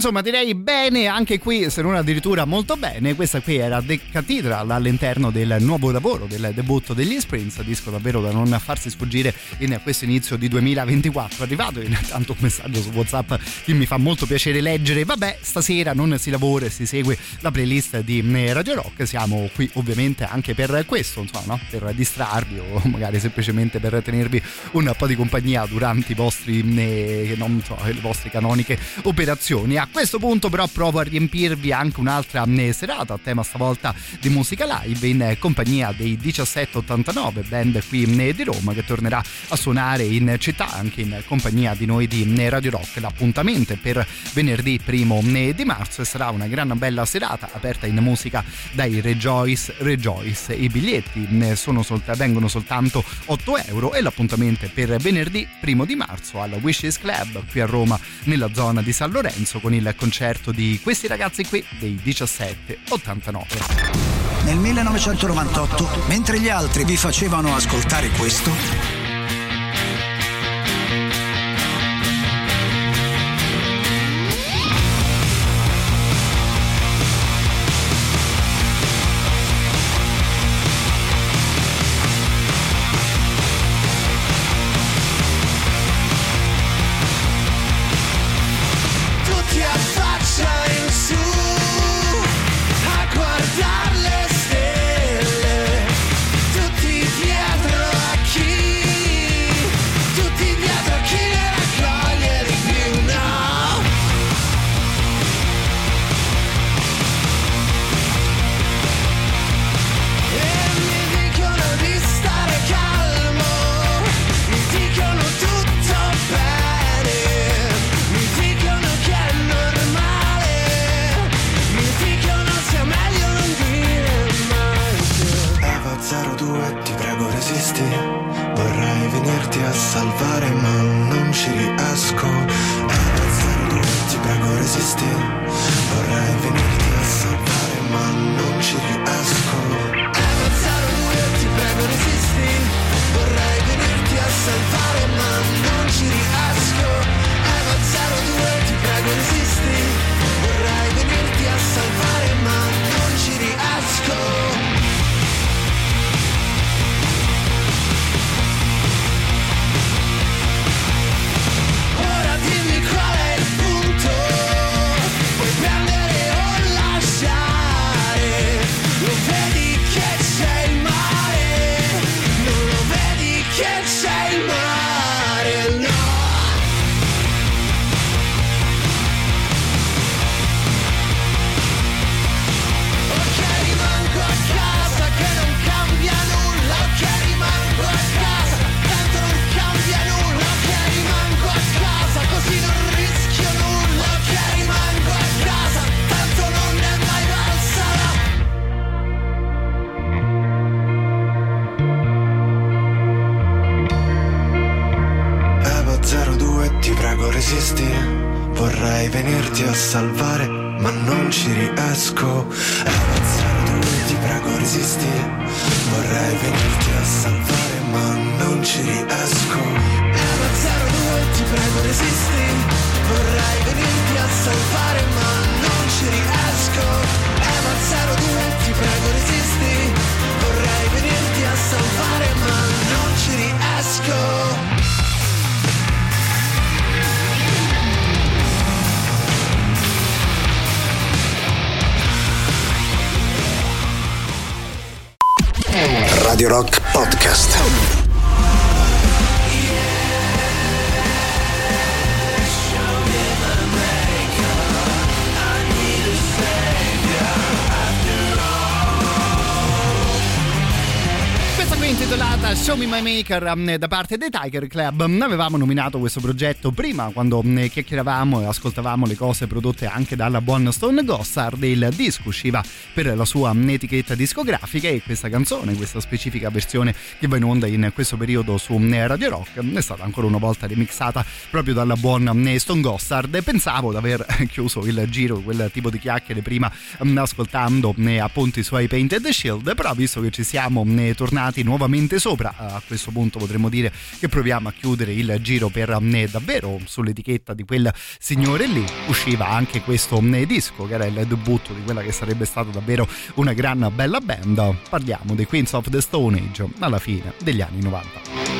Insomma direi bene anche qui se non addirittura molto bene questa qui era The Cathedral all'interno del nuovo lavoro del debutto degli Springs disco davvero da non farsi sfuggire in questo inizio di 2024 è arrivato intanto *laughs* un messaggio su Whatsapp che mi fa molto piacere leggere. Vabbè stasera non si lavora e si segue la playlist di eh, Radio Rock. Siamo qui ovviamente anche per questo insomma no? per distrarvi o *laughs* magari semplicemente per tenervi un po' di compagnia durante i vostri eh, non so, le vostre canoniche operazioni. A questo punto però provo a riempirvi anche un'altra eh, serata a tema stavolta di musica live in compagnia dei 1789 band qui eh, di Roma che tornerà a suonare in città anche in compagnia di noi di eh, Radio Rock. L'appuntamento per venerdì primo eh, di marzo sarà una gran bella serata aperta in musica dai Rejoice Rejoice i biglietti eh, solt- vengono soltanto 8 euro e l'appuntamento per venerdì primo di marzo al Wishes Club qui a Roma nella zona di San Lorenzo con il concerto di questi ragazzi qui dei 1789 Nel 1998, mentre gli altri vi facevano ascoltare questo, Maker um, da parte dei Tiger Club. Um, Avevamo nominato questo progetto prima quando um, chiacchieravamo e ascoltavamo le cose prodotte anche dalla buona Stone Gossard. Il disco usciva per la sua etichetta discografica e questa canzone, questa specifica versione che va in onda in questo periodo su um, Radio Rock, è stata ancora una volta remixata proprio dalla buona um, Stone Gossard. Pensavo di aver *laughs* chiuso il giro, quel tipo di chiacchiere prima um, ascoltando um, appunto i suoi Painted Shield, però visto che ci siamo um, tornati nuovamente sopra a questo punto potremmo dire che proviamo a chiudere il giro per eh, davvero sull'etichetta di quel signore lì usciva anche questo eh, disco che era il debutto di quella che sarebbe stata davvero una gran bella band. Parliamo dei Queens of the Stone Age alla fine degli anni 90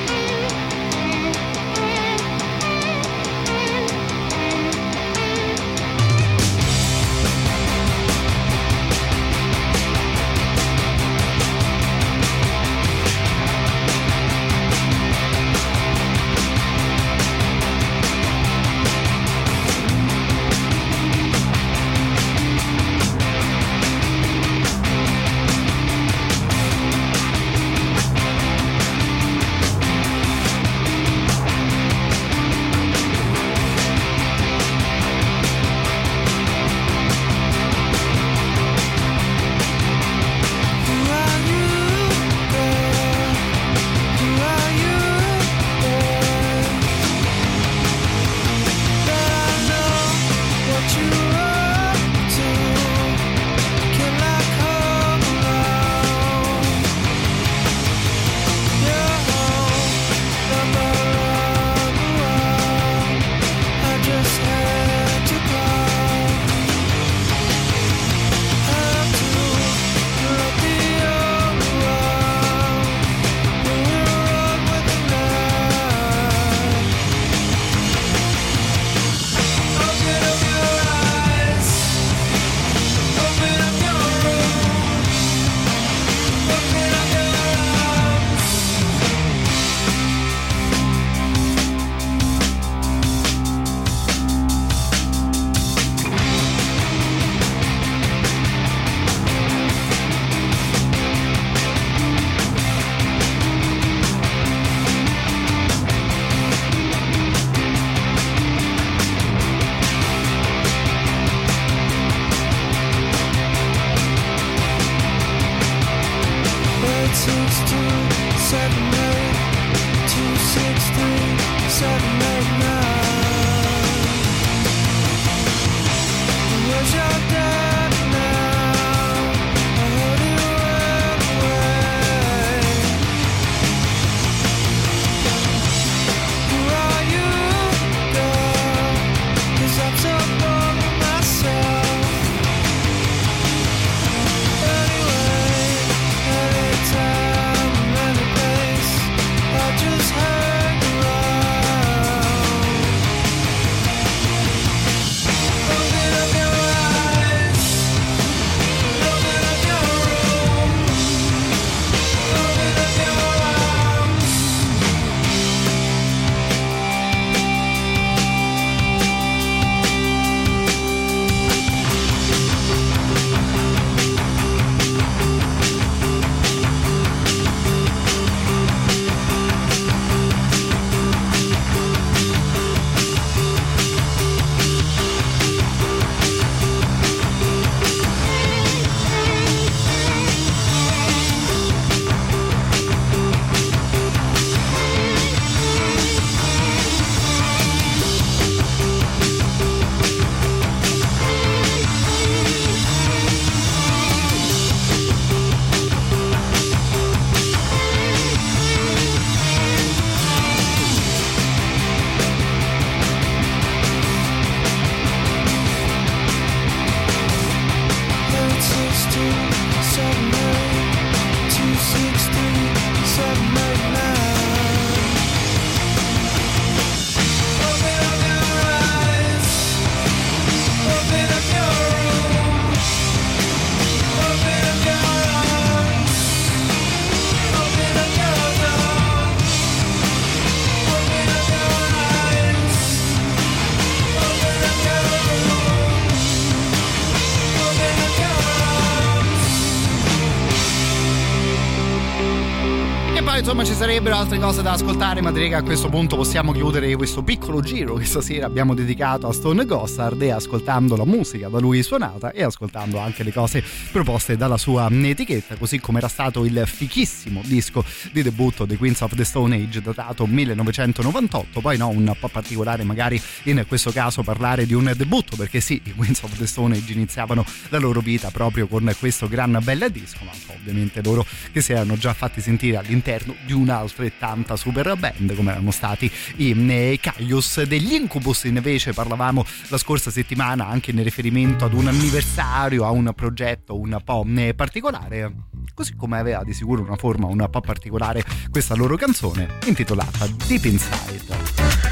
sarebbero altre cose da ascoltare, ma direi che a questo punto possiamo chiudere questo piccolo giro che stasera abbiamo dedicato a Stone Gossard e ascoltando la musica da lui suonata e ascoltando anche le cose proposte dalla sua etichetta, così come era stato il fichissimo disco di debutto dei Queens of the Stone Age datato 1998, poi no, un po' particolare magari in questo caso parlare di un debutto, perché sì, i Queens of the Stone Age iniziavano la loro vita proprio con questo gran bel disco, ma ovviamente loro che si erano già fatti sentire all'interno di un'altrettanta super band come erano stati i eh, Caius. Degli Incubus invece parlavamo la scorsa settimana anche in riferimento ad un anniversario, a un progetto un po' eh, particolare, così come aveva di sicuro una forma un po' particolare questa loro canzone intitolata Deep Inside.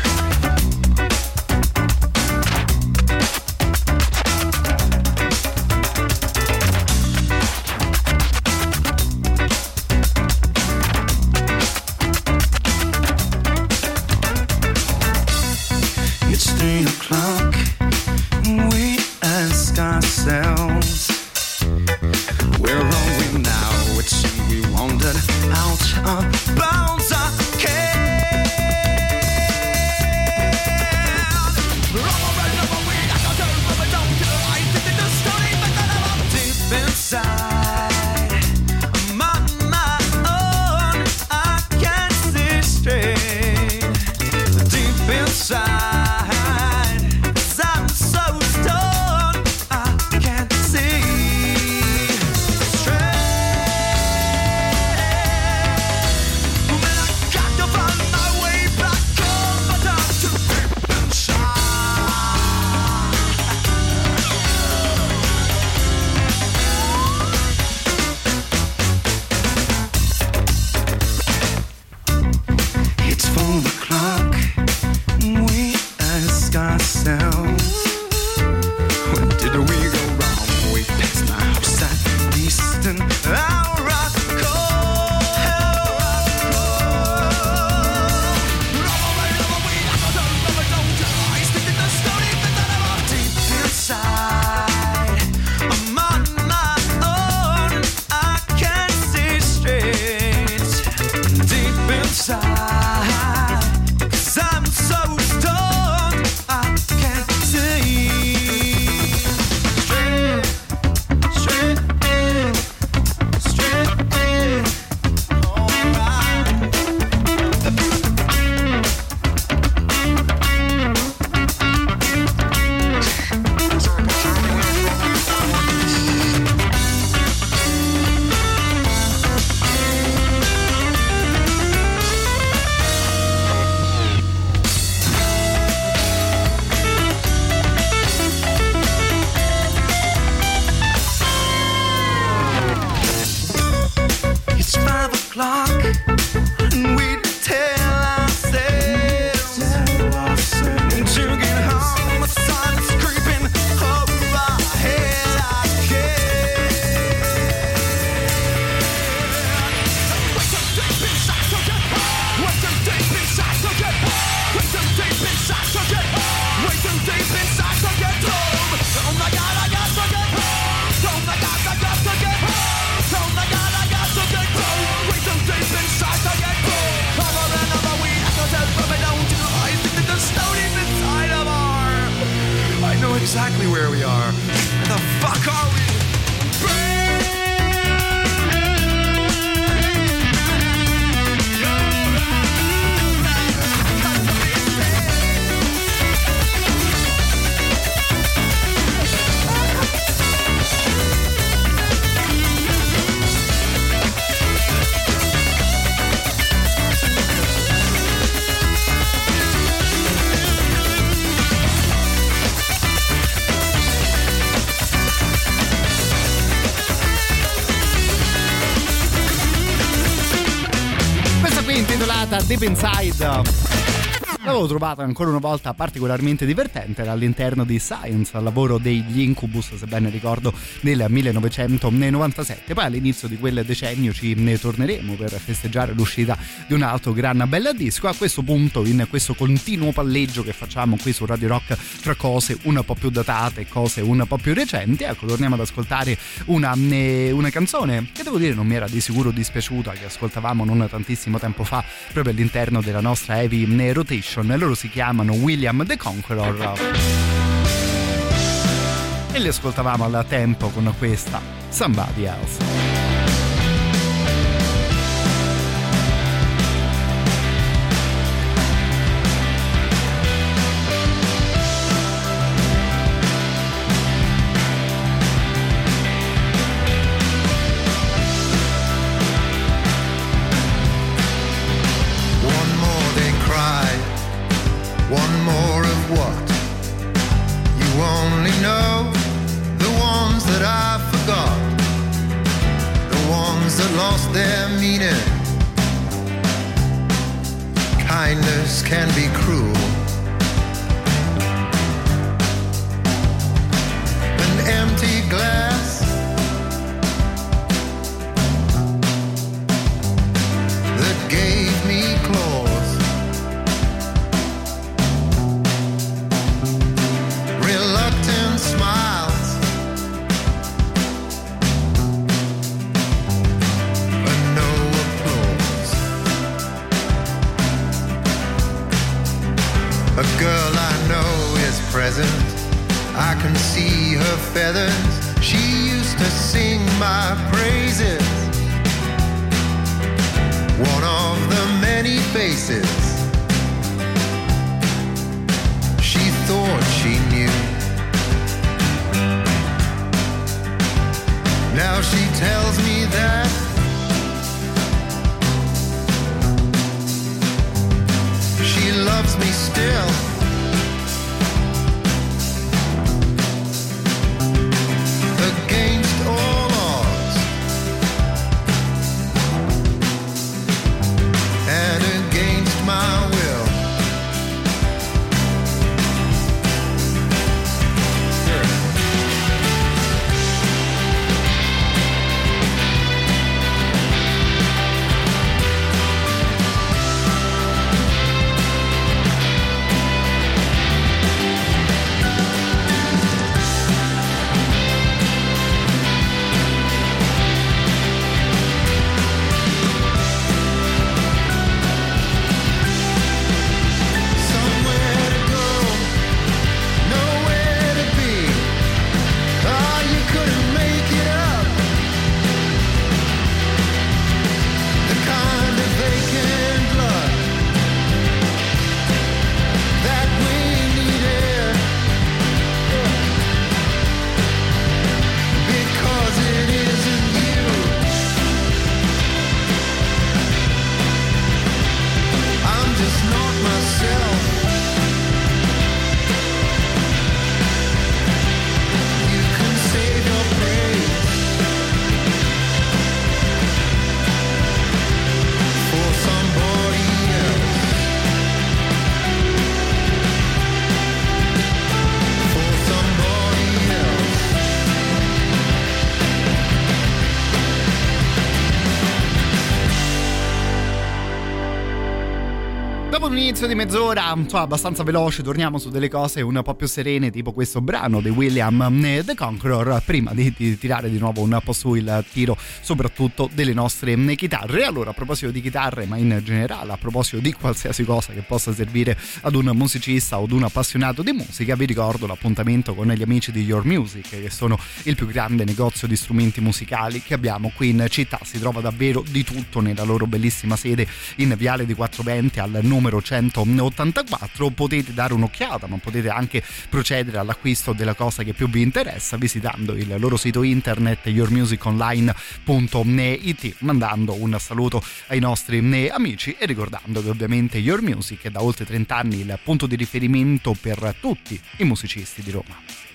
Deep Inside. L'avevo trovata ancora una volta particolarmente divertente era all'interno di Science, al lavoro degli Incubus, se ben ricordo, del 1997. Poi all'inizio di quel decennio ci ne torneremo per festeggiare l'uscita di un altro gran bel disco. A questo punto, in questo continuo palleggio che facciamo qui su Radio Rock tra cose un po' più datate e cose un po' più recenti, ecco, torniamo ad ascoltare una, eh, una canzone che devo dire non mi era di sicuro dispiaciuta, che ascoltavamo non tantissimo tempo fa proprio all'interno della nostra Heavy Rotation. Loro si chiamano William the Conqueror. E li ascoltavamo al tempo con questa Somebody Else. Dopo un inizio di mezz'ora, insomma, abbastanza veloce, torniamo su delle cose un po' più serene, tipo questo brano di William eh, The Conqueror, prima di, di tirare di nuovo un po' su il tiro, soprattutto delle nostre eh, chitarre. Allora, a proposito di chitarre, ma in generale, a proposito di qualsiasi cosa che possa servire ad un musicista o ad un appassionato di musica, vi ricordo l'appuntamento con gli amici di Your Music, che sono il più grande negozio di strumenti musicali che abbiamo qui in città. Si trova davvero di tutto nella loro bellissima sede in Viale di 420 al numero 184. Potete dare un'occhiata, ma potete anche procedere all'acquisto della cosa che più vi interessa visitando il loro sito internet yourmusiconline.it, mandando un saluto ai nostri eh, amici e ricordando che ovviamente Your Music è da oltre 30 anni il punto di riferimento per tutti i musicisti di Roma.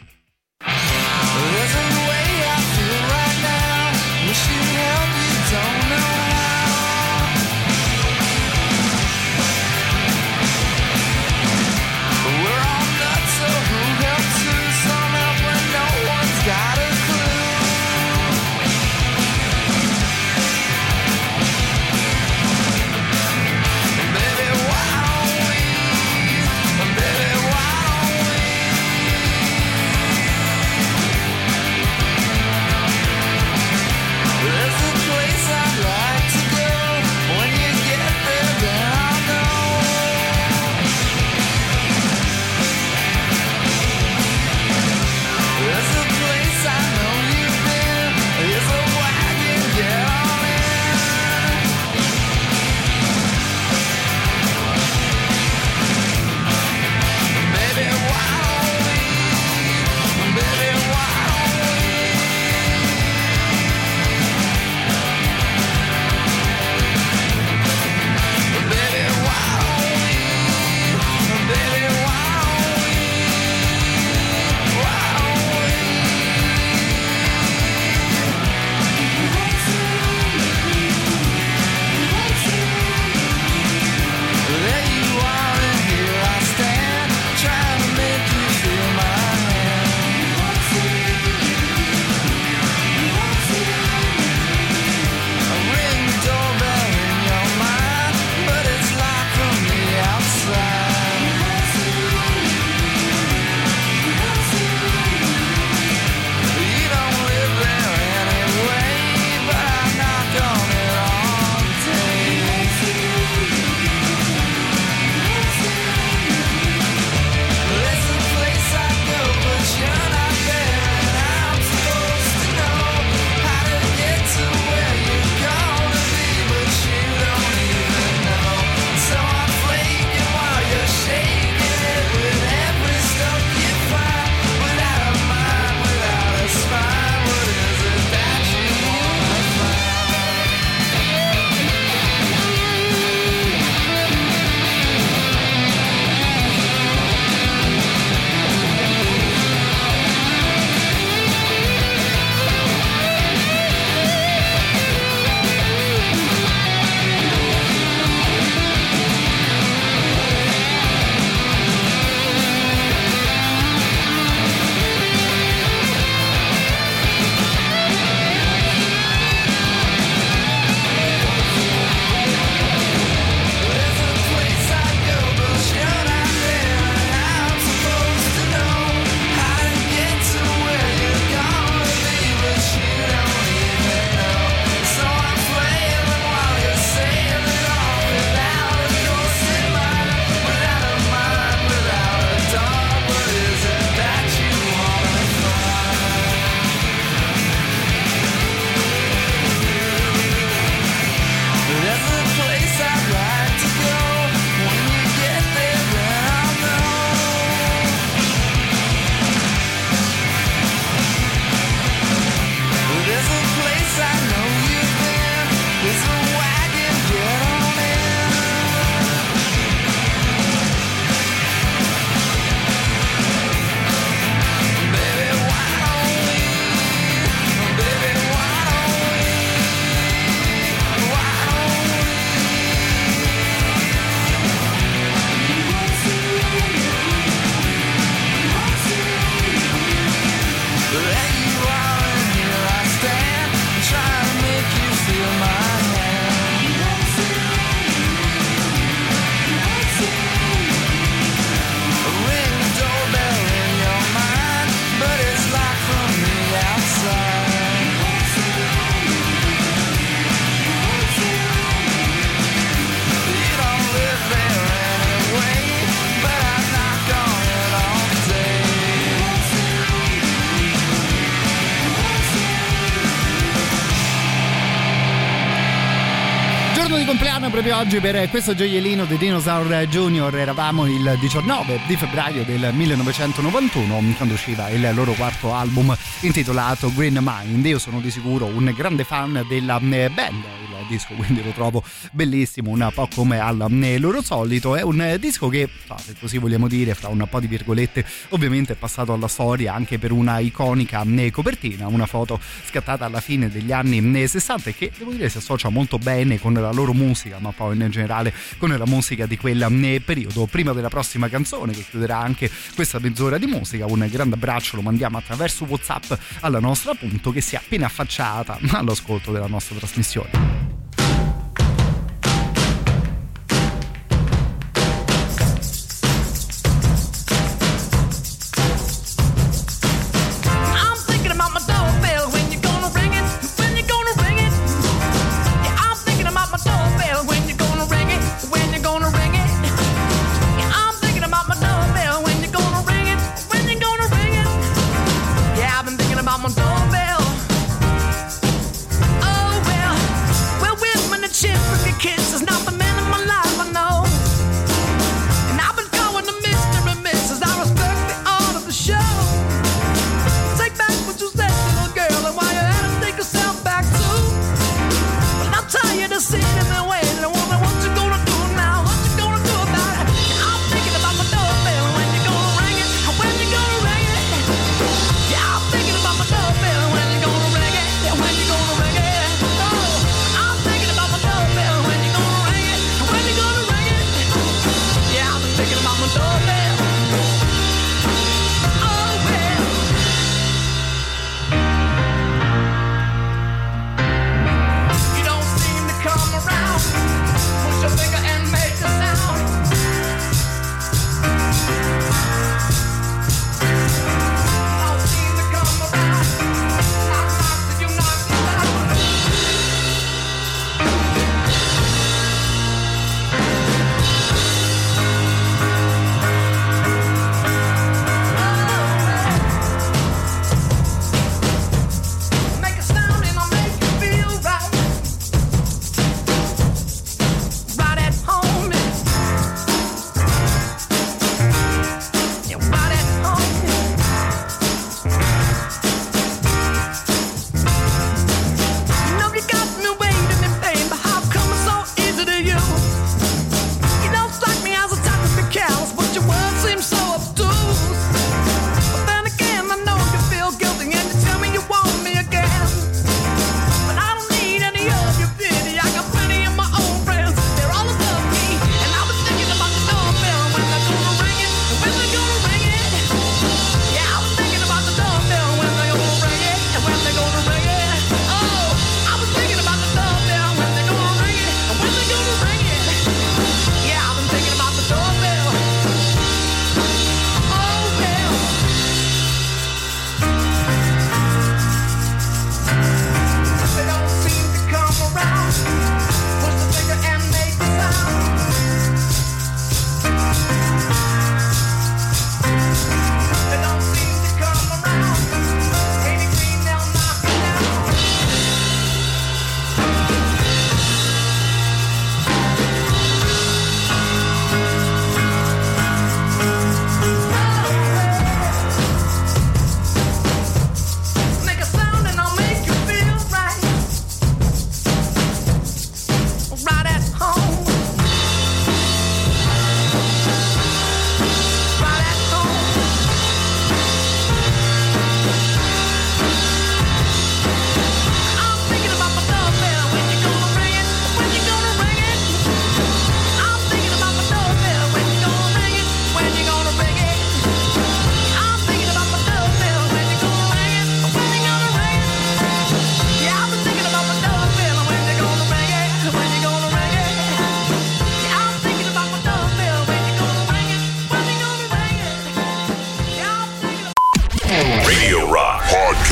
Proprio oggi per questo gioiellino di Dinosaur Junior. Eravamo il 19 di febbraio del 1991 quando usciva il loro quarto album intitolato Green Mind. Io sono di sicuro un grande fan della eh, band. Il disco quindi lo trovo bellissimo, un po' come al eh, loro solito. È un eh, disco che, ah, se così vogliamo dire, fra un po' di virgolette, ovviamente è passato alla storia anche per una iconica eh, copertina, una foto scattata alla fine degli anni eh, 60 e che devo dire si associa molto bene con la loro musica, ma poi in generale con la musica di quel eh, periodo. Prima della prossima canzone che chiuderà anche questa mezz'ora di musica, un grande abbraccio lo mandiamo attraverso WhatsApp alla nostra appunto che si è appena affacciata *laughs* all'ascolto della nostra trasmissione.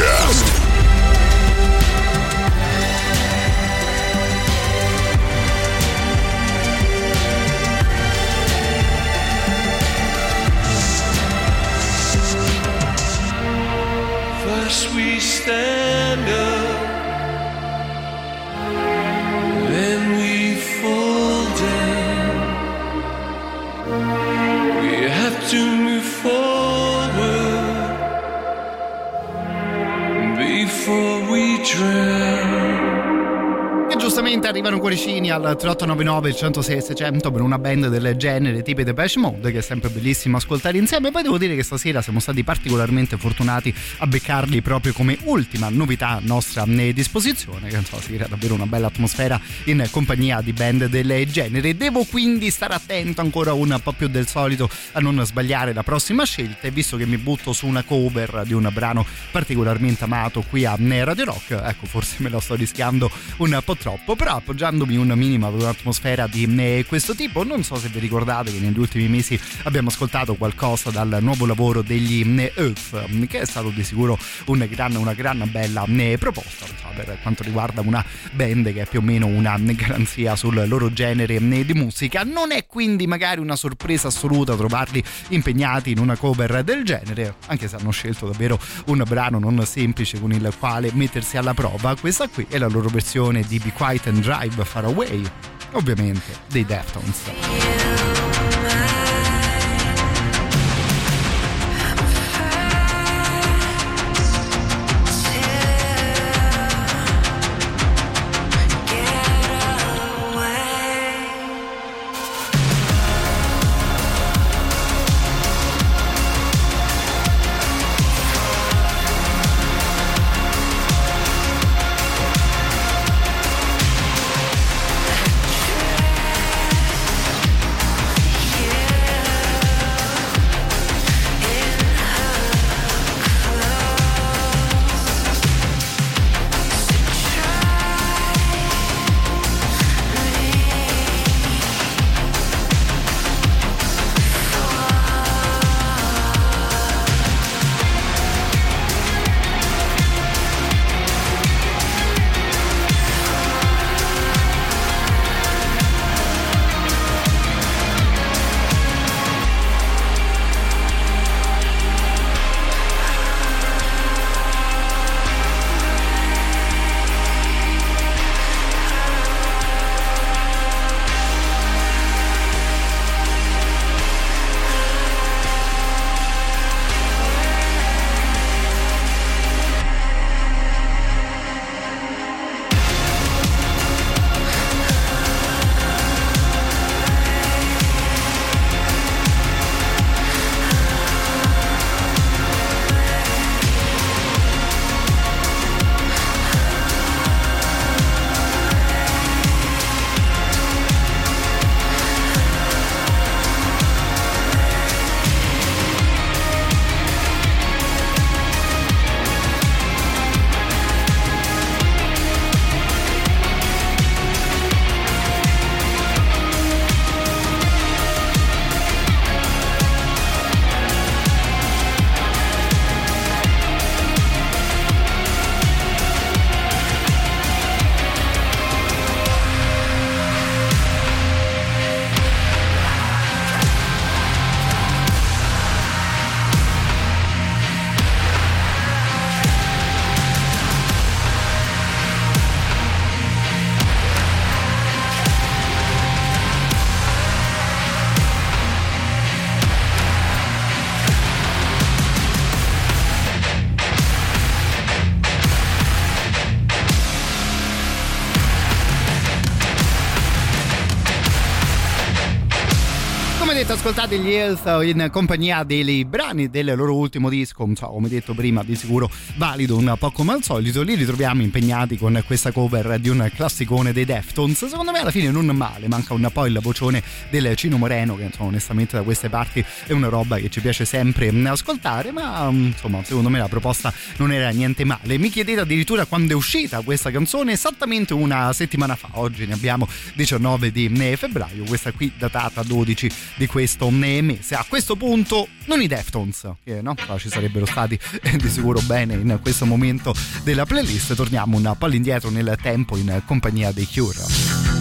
Podcast. Al 3899 106 600 per una band del genere tipo Depeche Mode che è sempre bellissimo ascoltare insieme. Poi devo dire che stasera siamo stati particolarmente fortunati a beccarli proprio come ultima novità a nostra eh, disposizione che insomma si crea davvero una bella atmosfera in compagnia di band del genere. Devo quindi stare attento ancora un po' più del solito a non sbagliare la prossima scelta e visto che mi butto su una cover di un brano particolarmente amato qui a Radio Rock ecco forse me la sto rischiando un po' troppo, però appoggiandomi un minimo ad un'atmosfera di eh, questo tipo, non so se vi ricordate che negli ultimi mesi abbiamo ascoltato qualcosa dal nuovo lavoro degli eh, Earth, che è stato di sicuro un gran, una gran bella eh, proposta per quanto riguarda una band che è più o meno una garanzia sul loro genere di musica. Non è quindi magari una sorpresa assoluta trovarli impegnati in una cover del genere, anche se hanno scelto davvero un brano non semplice con il quale mettersi alla prova. Questa qui è la loro versione di Be Quiet and Drive Far Away, ovviamente dei Deftones. Come detto, ascoltate gli Health in compagnia dei brani del loro ultimo disco, insomma, come detto prima, di sicuro valido un po' come al solito. Li ritroviamo impegnati con questa cover di un classicone dei Deftones. Secondo me alla fine non male, manca un po' il vocione del Cino Moreno, che insomma, onestamente da queste parti è una roba che ci piace sempre ascoltare, ma insomma, secondo me la proposta non era niente male. Mi chiedete addirittura quando è uscita questa canzone, esattamente una settimana fa. Oggi ne abbiamo 19 di febbraio, questa qui datata 12 di questo meme. Se a questo punto non i Deftones, che no, ci sarebbero stati eh, di sicuro bene in questo momento della playlist, torniamo un po' all'indietro nel tempo in compagnia dei Cure.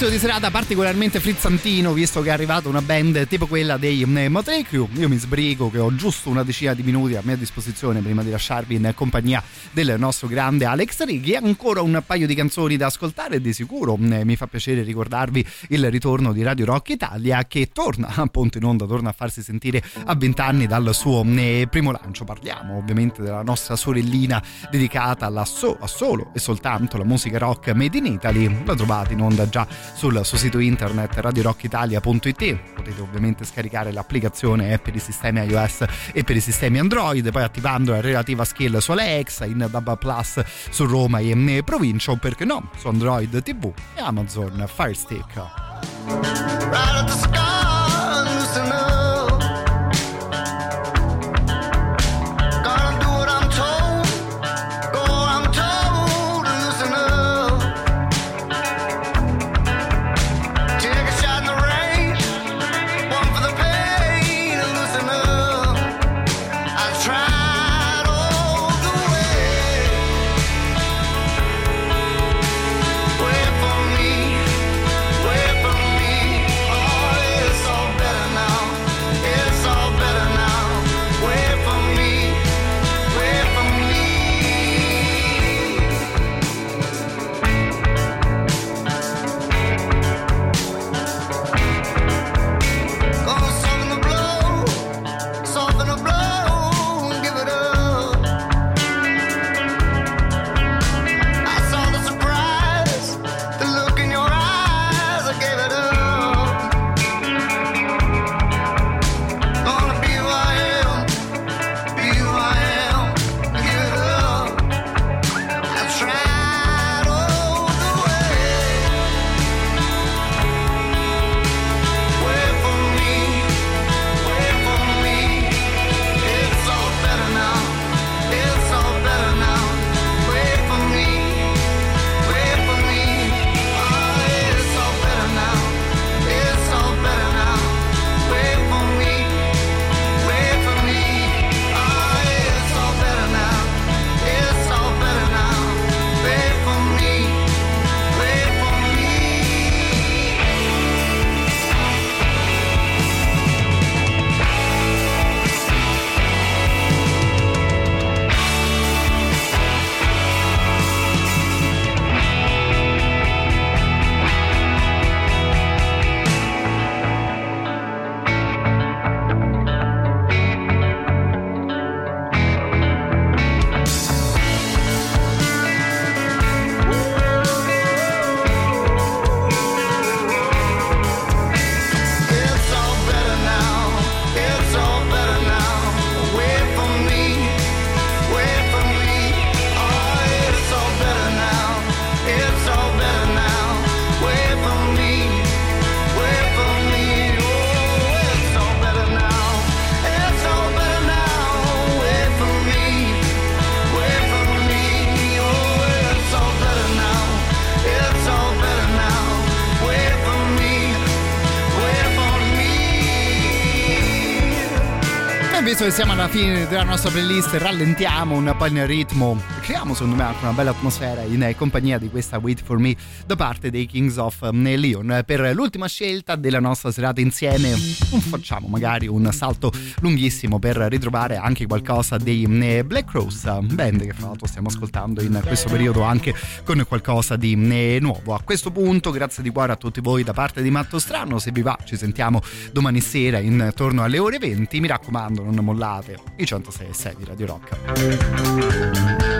Serata particolarmente frizzantino visto che è arrivata una band tipo quella dei eh, Motley Crue. Io mi sbrigo che ho giusto una decina di minuti a mia disposizione prima di lasciarvi in compagnia del nostro grande Alex Righi. Ancora un paio di canzoni da ascoltare di sicuro eh, mi fa piacere ricordarvi il ritorno di Radio Rock Italia che torna *laughs* appunto in onda torna a farsi sentire a vent'anni dal suo eh, primo lancio. Parliamo ovviamente della nostra sorellina dedicata alla so- a solo e soltanto la musica rock made in Italy. La trovate in onda già sul suo sito internet radiorockitalia.it potete ovviamente scaricare l'applicazione per i sistemi iOS e per i sistemi Android poi attivando la relativa skill su Alexa in DAB Plus su Roma e provincia o perché no su Android TV e Amazon Fire Stick fine della nostra playlist, rallentiamo un po' il ritmo. Creiamo secondo me anche una bella atmosfera in eh, compagnia di questa Wait for Me da parte dei Kings of eh, Leon. Per l'ultima scelta della nostra serata insieme, non facciamo magari un salto lunghissimo per ritrovare anche qualcosa dei eh, Black Rose, band che fra l'altro stiamo ascoltando in questo periodo anche con qualcosa di eh, nuovo. A questo punto, grazie di cuore a tutti voi da parte di Matto Strano. Se vi va, ci sentiamo domani sera intorno alle ore 20. Mi raccomando, non mollate i 106 e 6 di Radio Rock.